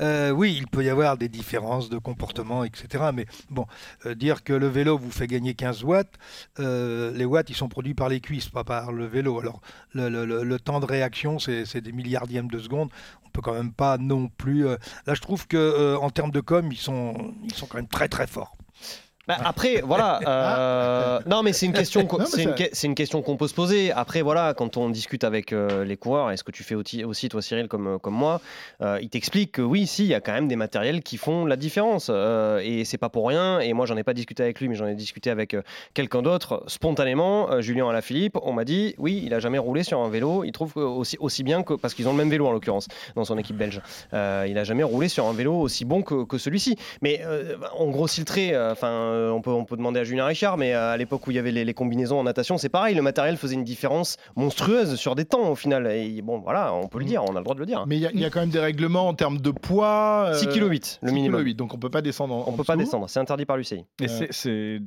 Speaker 6: Euh, oui, il peut y avoir des différences de comportement, etc. Mais bon, euh, dire que le vélo vous fait gagner 15 watts, les watts ils sont produits par les cuisses, pas par le vélo. Alors le, temps de réaction c'est des milliardièmes de seconde. On peut quand même pas non plus. Là, je trouve que en termes de com, ils sont, ils sont quand même très très forts.
Speaker 14: Bah, après, voilà. euh, non, mais c'est une question, qu'on- c'est une, c'est question qu'on peut se poser. Après, voilà, quand on discute avec euh, les coureurs, et ce que tu fais aussi, aussi toi, Cyril, comme, euh, comme moi, euh, ils t'expliquent que oui, si, il y a quand même des matériels qui font la différence. et c'est pas pour rien. Et moi, j'en ai pas discuté avec lui, mais j'en ai discuté avec quelqu'un d'autre. Spontanément, Julien Alaphilippe, on m'a dit, oui, il a jamais roulé sur un vélo. Il trouve aussi, aussi bien que parce qu'ils ont le même vélo en l'occurrence dans son équipe belge. Il a jamais roulé sur un vélo aussi bon que, que celui-ci. Mais on grossit le trait. Enfin, euh, on peut on peut demander à Julien Richard, mais euh, à l'époque où il y avait les, les combinaisons en natation, c'est pareil. Le matériel faisait une différence monstrueuse sur des temps au final. Et bon, voilà, on peut le dire, on a le droit de le dire.
Speaker 4: Mais il y, a- il y a quand même des règlements en termes de poids.
Speaker 14: 6 kg 8, le
Speaker 4: 6
Speaker 14: minimum.
Speaker 4: kg 8, donc on peut pas descendre en,
Speaker 14: On peut pas descendre, c'est interdit par l'UCI.
Speaker 7: Et c'est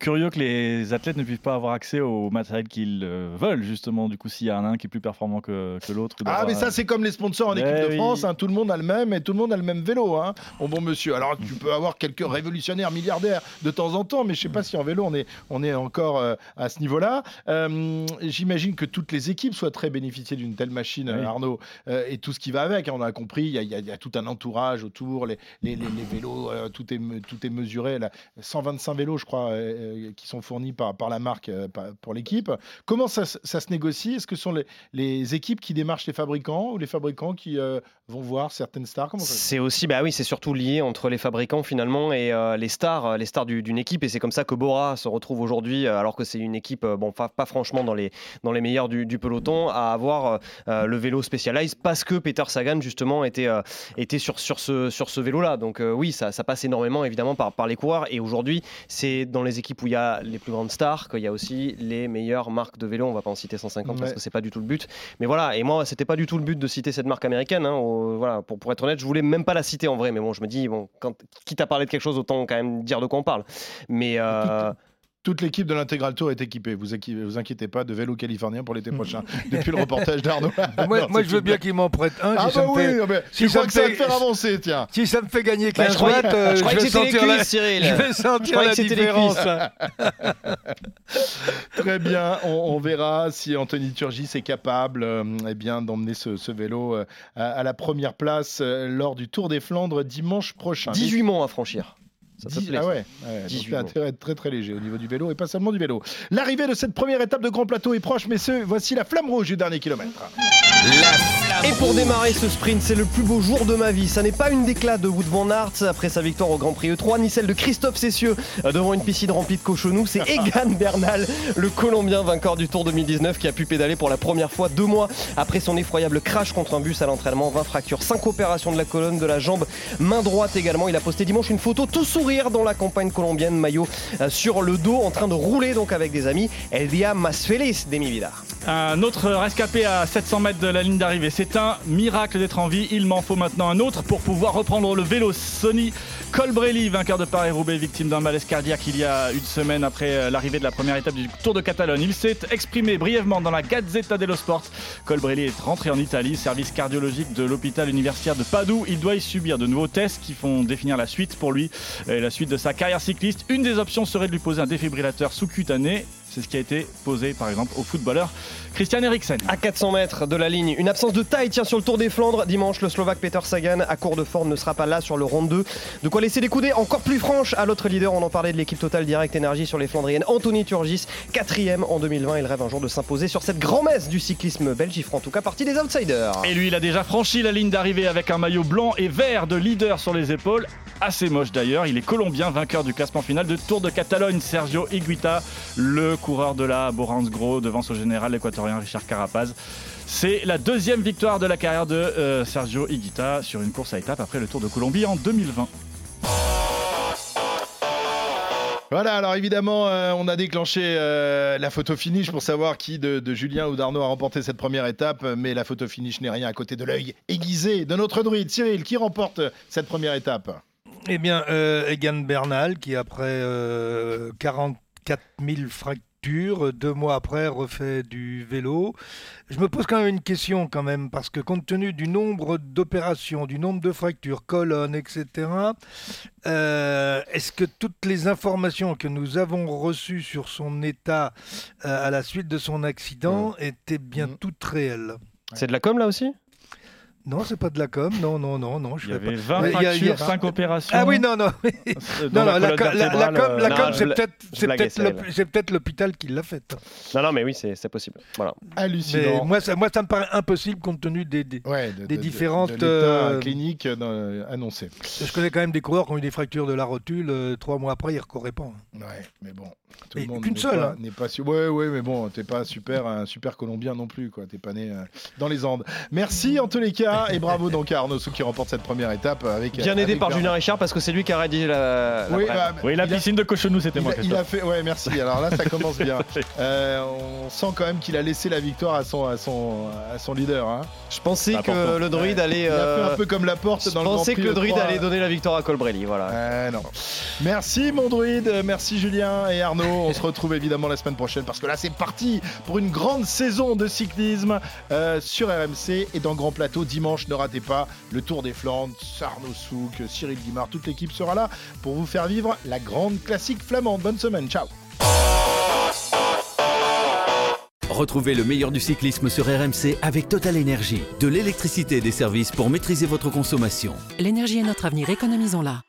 Speaker 7: curieux que les athlètes ne puissent pas avoir accès au matériel qu'ils euh, veulent, justement. Du coup, s'il y a un qui est plus performant que, que l'autre.
Speaker 4: Ah, mais ça, c'est comme les sponsors en
Speaker 7: Eh
Speaker 4: équipe de
Speaker 7: oui.
Speaker 4: France. hein, tout le monde a le même et tout le monde a le même vélo. Hein, bon monsieur. Alors, tu peux avoir quelques révolutionnaires milliardaires de temps en temps, mais je sais pas si en vélo, on est, on est encore euh, à ce niveau-là. Euh, J'imagine que toutes les équipes souhaiteraient bénéficier d'une telle machine,
Speaker 7: Oui.
Speaker 4: Arnaud, euh, et tout ce qui va avec. On a compris, il y a, y y tout un entourage autour, les, les, les- les vélos, tout, est, tout est mesuré. Là. 125 vélos, je crois, euh, qui sont fournis par, par la marque euh, pour l'équipe. Comment ça, ça se négocie? Est-ce que ce sont les, les équipes qui démarchent les fabricants ou les fabricants qui euh, vont voir certaines stars?
Speaker 5: C'est aussi, bah oui, c'est surtout lié entre les fabricants finalement et les stars, les stars du- d'une équipe. Et c'est comme ça que Bora se retrouve aujourd'hui, alors que c'est une équipe, bon, pas, franchement dans les, dans les meilleurs du, du peloton, à avoir le vélo Specialized parce que Peter Sagan justement était, était sur, sur ce, sur ce vélo-là. Donc oui, ça, ça passe énormément évidemment par, par les coureurs. Et aujourd'hui, c'est dans les équipes où il y a les plus grandes stars qu'il y a aussi les meilleures marques de vélo. On va pas en citer 150 parce que c'est pas du tout le but. Mais voilà, et moi, c'était pas du tout le but de citer cette marque américaine. hein, voilà, pour, pour être honnête, je voulais même pas la citer en vrai. Mais bon, je me dis, bon, quand, quitte à parler de quelque chose, autant quand même dire de quoi on parle. Mais euh,
Speaker 4: Toute l'équipe de l'intégral tour est équipée. Vous inqui- vous inquiétez pas de vélo californien pour l'été prochain. Depuis le reportage d'Arnaud.
Speaker 6: Moi,
Speaker 4: Non,
Speaker 6: moi,
Speaker 4: c'est
Speaker 6: je veux bien qu'il m'en prête un.
Speaker 4: Ah
Speaker 6: si ça
Speaker 4: bah
Speaker 6: me
Speaker 4: oui,
Speaker 6: fait-
Speaker 4: non, mais
Speaker 6: si
Speaker 4: je
Speaker 6: ça
Speaker 4: crois
Speaker 6: me
Speaker 4: que ça va
Speaker 6: fait-
Speaker 4: te faire avancer, tiens.
Speaker 6: Si ça me fait gagner
Speaker 5: Bah,
Speaker 6: 15
Speaker 5: je croyais-
Speaker 6: watts, euh,
Speaker 5: je
Speaker 6: je, vais sentir la,
Speaker 5: Cyril.
Speaker 6: je vais
Speaker 5: Je
Speaker 6: sentir
Speaker 5: croyais
Speaker 6: la
Speaker 5: que c'était les
Speaker 6: différence.
Speaker 4: Très bien, on, on verra si Anthony Turgis est capable euh, eh bien, d'emmener ce, ce vélo euh, à, à la première place euh, lors du Tour des Flandres dimanche prochain.
Speaker 5: 18 monts à franchir. Ça te
Speaker 4: Dix-
Speaker 5: plaît
Speaker 4: ah
Speaker 5: ça
Speaker 4: ouais, ouais, donc
Speaker 5: 18
Speaker 4: t'as
Speaker 5: mots.
Speaker 4: intérêt à être très très léger au niveau du vélo et pas seulement du vélo. L'arrivée de cette première étape de Grand Plateau est proche, messieurs. Voici la flamme rouge du dernier kilomètre.
Speaker 5: Et pour démarrer ce sprint, c'est le plus beau jour de ma vie. Ça n'est pas une déclat de Wood van Aert après sa victoire au Grand Prix E3, ni celle de Christophe Cessieux euh, devant une piscine remplie de cochonous. C'est Egan Bernal, le Colombien vainqueur du Tour 2019, qui a pu pédaler pour la première fois deux mois après son effroyable crash contre un bus à l'entraînement. 20 fractures, 5 opérations de la colonne, de la jambe, main droite également. Il a posté dimanche une photo tout sourire dans la campagne colombienne, maillot euh, sur le dos, en train de rouler donc avec des amis. El dia más feliz de mi vida.
Speaker 7: Un autre rescapé à 700 mètres de la ligne d'arrivée. C'est un miracle d'être en vie. Il m'en faut maintenant un autre pour pouvoir reprendre le vélo. Sonny Colbrelli, vainqueur de Paris-Roubaix, victime d'un malaise cardiaque il y a une semaine après euh, l'arrivée de la première étape du Tour de Catalogne. Il s'est exprimé brièvement dans la Gazzetta dello Sport. Colbrelli est rentré en Italie, service cardiologique de l'hôpital universitaire de Padoue. Il doit y subir de nouveaux tests qui font définir la suite pour lui et la suite de sa carrière cycliste. Une des options serait de lui poser un défibrillateur sous-cutané. C'est ce qui a été posé par exemple au footballeur Christian Eriksen.
Speaker 5: À 400 mètres de la ligne, une absence de taille tient sur le Tour des Flandres. Dimanche, le Slovaque Peter Sagan, à court de forme, ne sera pas là sur le round 2. De quoi laisser des coudées encore plus franches à l'autre leader. On en parlait de l'équipe Total Direct Énergie sur les Flandriennes. Anthony Turgis, quatrième en 2020. Il rêve un jour de s'imposer sur cette grand-messe du cyclisme belge. Il fera en tout cas partie des outsiders.
Speaker 7: Et lui, il a déjà franchi la ligne d'arrivée avec un maillot blanc et vert de leader sur les épaules. Assez moche d'ailleurs. Il est colombien, vainqueur du classement final de Tour de Catalogne. Sergio Higuita, le coureur de la Borans Gros, devant son général équatorien Richard Carapaz. C'est la deuxième victoire de la carrière de euh, Sergio Higuita sur une course à étapes après le Tour de Colombie en 2020.
Speaker 4: Voilà, alors évidemment, euh, on a déclenché euh, la photo finish pour savoir qui de, de Julien ou d'Arnaud a remporté cette première étape, mais la photo finish n'est rien à côté de l'œil aiguisé de notre druide. Cyril, qui remporte cette première étape
Speaker 6: Eh bien, euh, Egan Bernal, qui après euh, 44 000 fractures, deux mois après, refait du vélo. Je me pose quand même une question, quand même, parce que compte tenu du nombre d'opérations, du nombre de fractures, colonnes, etc., euh, est-ce que toutes les informations que nous avons reçues sur son état euh, à la suite de son accident étaient bien toutes réelles?
Speaker 5: C'est de la com là aussi?
Speaker 6: Non, c'est pas de la com. Non, non, non, non. Je
Speaker 7: Il y avait
Speaker 6: pas-
Speaker 7: 20
Speaker 6: Mais il y a- il y a-
Speaker 7: fractures, 5 opérations.
Speaker 6: Ah oui, non, non.
Speaker 7: Dans
Speaker 6: non,
Speaker 7: la
Speaker 6: non, la, com, la
Speaker 5: euh,
Speaker 6: com, c'est
Speaker 5: je
Speaker 6: peut-être, l'hôpital qui l'a faite.
Speaker 5: Non, non, mais oui, c'est possible. Voilà.
Speaker 6: Mais
Speaker 4: Hallucinant.
Speaker 6: moi, ça, moi, ça me paraît impossible compte tenu des, des,
Speaker 4: Ouais, de-
Speaker 6: des
Speaker 4: de-
Speaker 6: différentes.
Speaker 4: de l'état
Speaker 6: euh,
Speaker 4: euh, annoncé.
Speaker 6: Je connais quand même des coureurs qui ont eu des fractures de la rotule. euh, trois mois après, ils ne recouraient pas. hein.
Speaker 4: Ouais, mais bon, tout monde
Speaker 6: qu'une
Speaker 4: n'est
Speaker 6: seule,
Speaker 4: pas,
Speaker 6: hein.
Speaker 4: n'est pas su- Ouais, ouais, mais bon, t'es pas super, un super Colombien non plus, quoi. T'es pas né euh, dans les Andes. Merci en tous les cas et bravo donc à Arnaud Souk qui remporte cette première étape avec.
Speaker 5: Bien aidé
Speaker 4: avec
Speaker 5: par. Julien Richard parce que c'est lui qui a rédigé la. la
Speaker 4: Oui, bah,
Speaker 7: Oui, la
Speaker 4: a-
Speaker 7: piscine de cochonou, c'était moi.
Speaker 4: il a fait, ouais, merci. Alors là, ça commence bien. Euh, on sent quand même qu'il a laissé la victoire à son, à son, à son leader. hein.
Speaker 5: Je pensais que
Speaker 7: important.
Speaker 5: le druide
Speaker 4: Ouais.
Speaker 5: allait.
Speaker 4: Il a fait
Speaker 5: euh,
Speaker 4: un peu comme la porte
Speaker 5: Je
Speaker 4: dans le Grand
Speaker 5: pensais que le
Speaker 4: de
Speaker 5: druide allait donner la victoire à Colbrelli. Voilà.
Speaker 4: Euh, non. Merci mon druide, merci Julien et Arnaud. On se retrouve évidemment la semaine prochaine parce que là c'est parti pour une grande saison de cyclisme euh, sur RMC et dans Grand Plateau dimanche. Ne ratez pas le Tour des Flandres. Arnaud Souk, Cyril Guimard, toute l'équipe sera là pour vous faire vivre la grande classique flamande. Bonne semaine, ciao.
Speaker 1: Retrouvez le meilleur du cyclisme sur RMC avec Total Énergie. De l'électricité et des services pour maîtriser votre consommation.
Speaker 2: L'énergie est notre avenir, économisons-la.